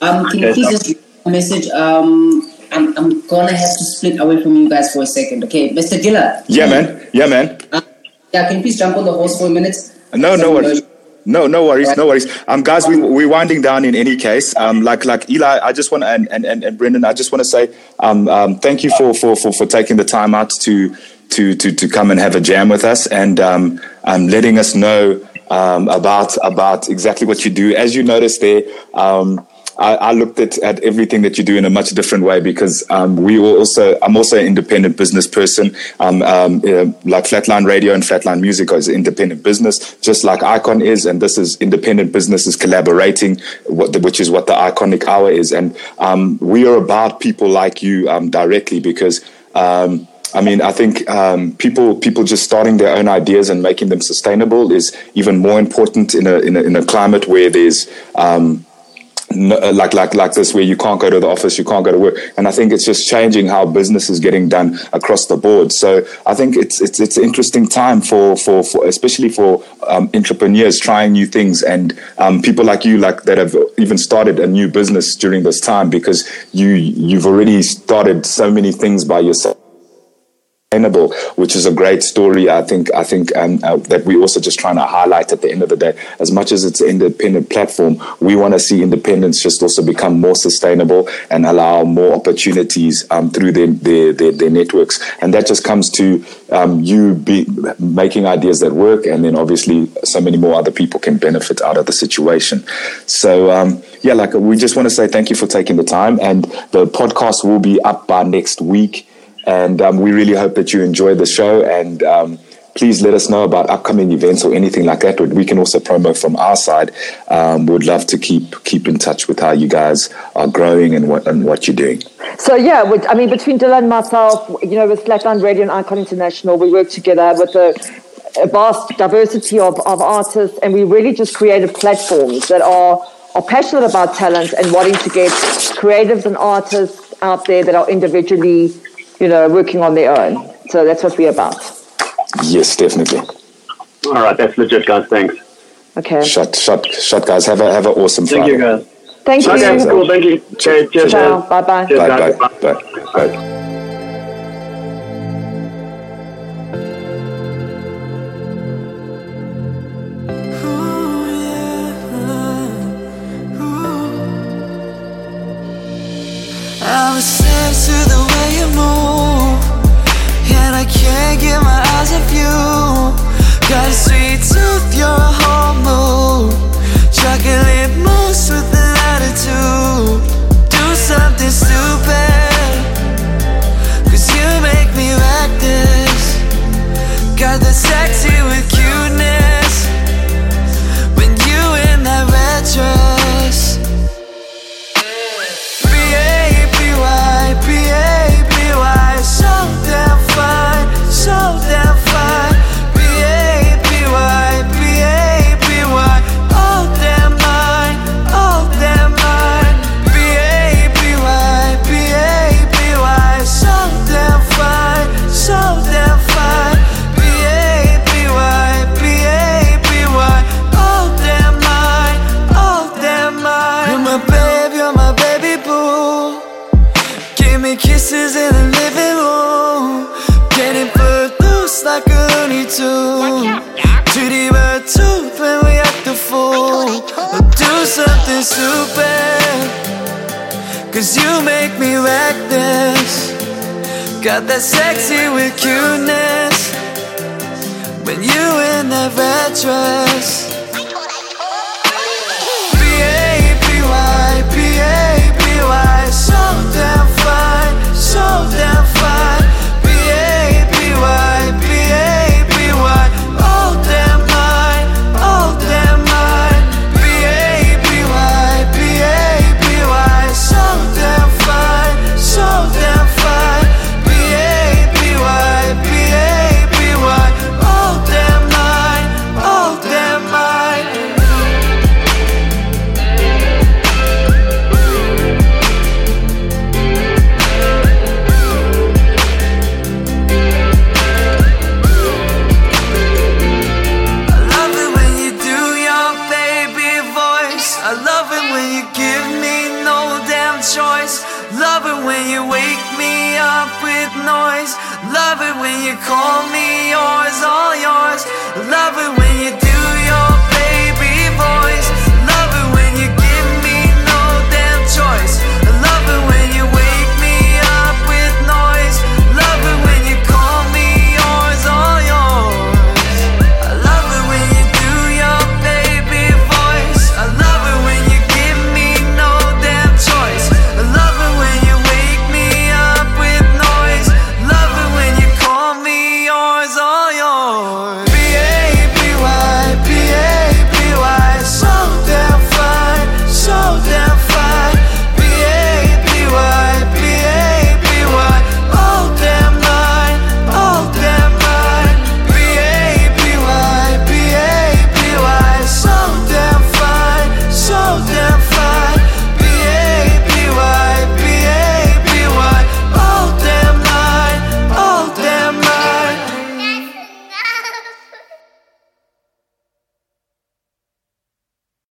Um, can you please so- just a message? Um, I'm, I'm gonna have to split away from you guys for a second. Okay, Mr. Gilla. Yeah, man. Yeah, man. Yeah, can you please jump on the horse for a minute? No, no worries. uh, No, no worries, no worries. Um, guys, we we're winding down in any case. Um, like like Eli, I just want to and, and and and Brendan, I just want to say, um, um, thank you for for for for taking the time out to to to to come and have a jam with us and um, um letting us know um about about exactly what you do. As you noticed there, um. I, I looked at, at everything that you do in a much different way because um, we were also I'm also an independent business person. Um, um, like Flatline Radio and Flatline Music is independent business, just like Icon is, and this is independent businesses collaborating, the, which is what the Iconic Hour is, and um, we are about people like you um, directly because. I mean, I think um, people people just starting their own ideas and making them sustainable is even more important in a in a, in a climate where there's um, no, uh, like like like this where you can't go to the office you can't go to work. And i think it's just changing how business is getting done across the board. So i think it's it's it's an interesting time for for, for especially for um, entrepreneurs trying new things and um, people like you like that have even started a new business during this time because you you've already started so many things by yourself sustainable, which is a great story. I think I think um, uh, that we're also just trying to highlight at the end of the day. As much as it's an independent platform, we want to see independence just also become more sustainable and allow more opportunities um, through their, their, their their networks. And that just comes to um, you be making ideas that work, and then obviously so many more other people can benefit out of the situation. So um, yeah, like we just want to say thank you for taking the time, and the podcast will be up by next week and um, we really hope that you enjoy the show. And um, please let us know about upcoming events or anything like that. We can also promote from our side. Um, we'd love to keep keep in touch with how you guys are growing and what and what you're doing. So yeah, with, I mean, between Dylan and myself, you know, with Flatline Radio and Icon International, we work together with a, a vast diversity of, of artists, and we really just created platforms that are are passionate about talent and wanting to get creatives and artists out there that are individually, you know, working on their own. So that's what we're about. yes definitely All right, that's legit, guys. Thanks. Okay. shut shut shut guys have a have an awesome Thank Friday. you, guys. Thank you. Okay, cool. Thank you. Okay, cheers. Ciao. guys. Bye bye. Cheers, bye guys. bye bye bye super. Cause you make me reckless. Got that sexy with cuteness. When you in that red dress.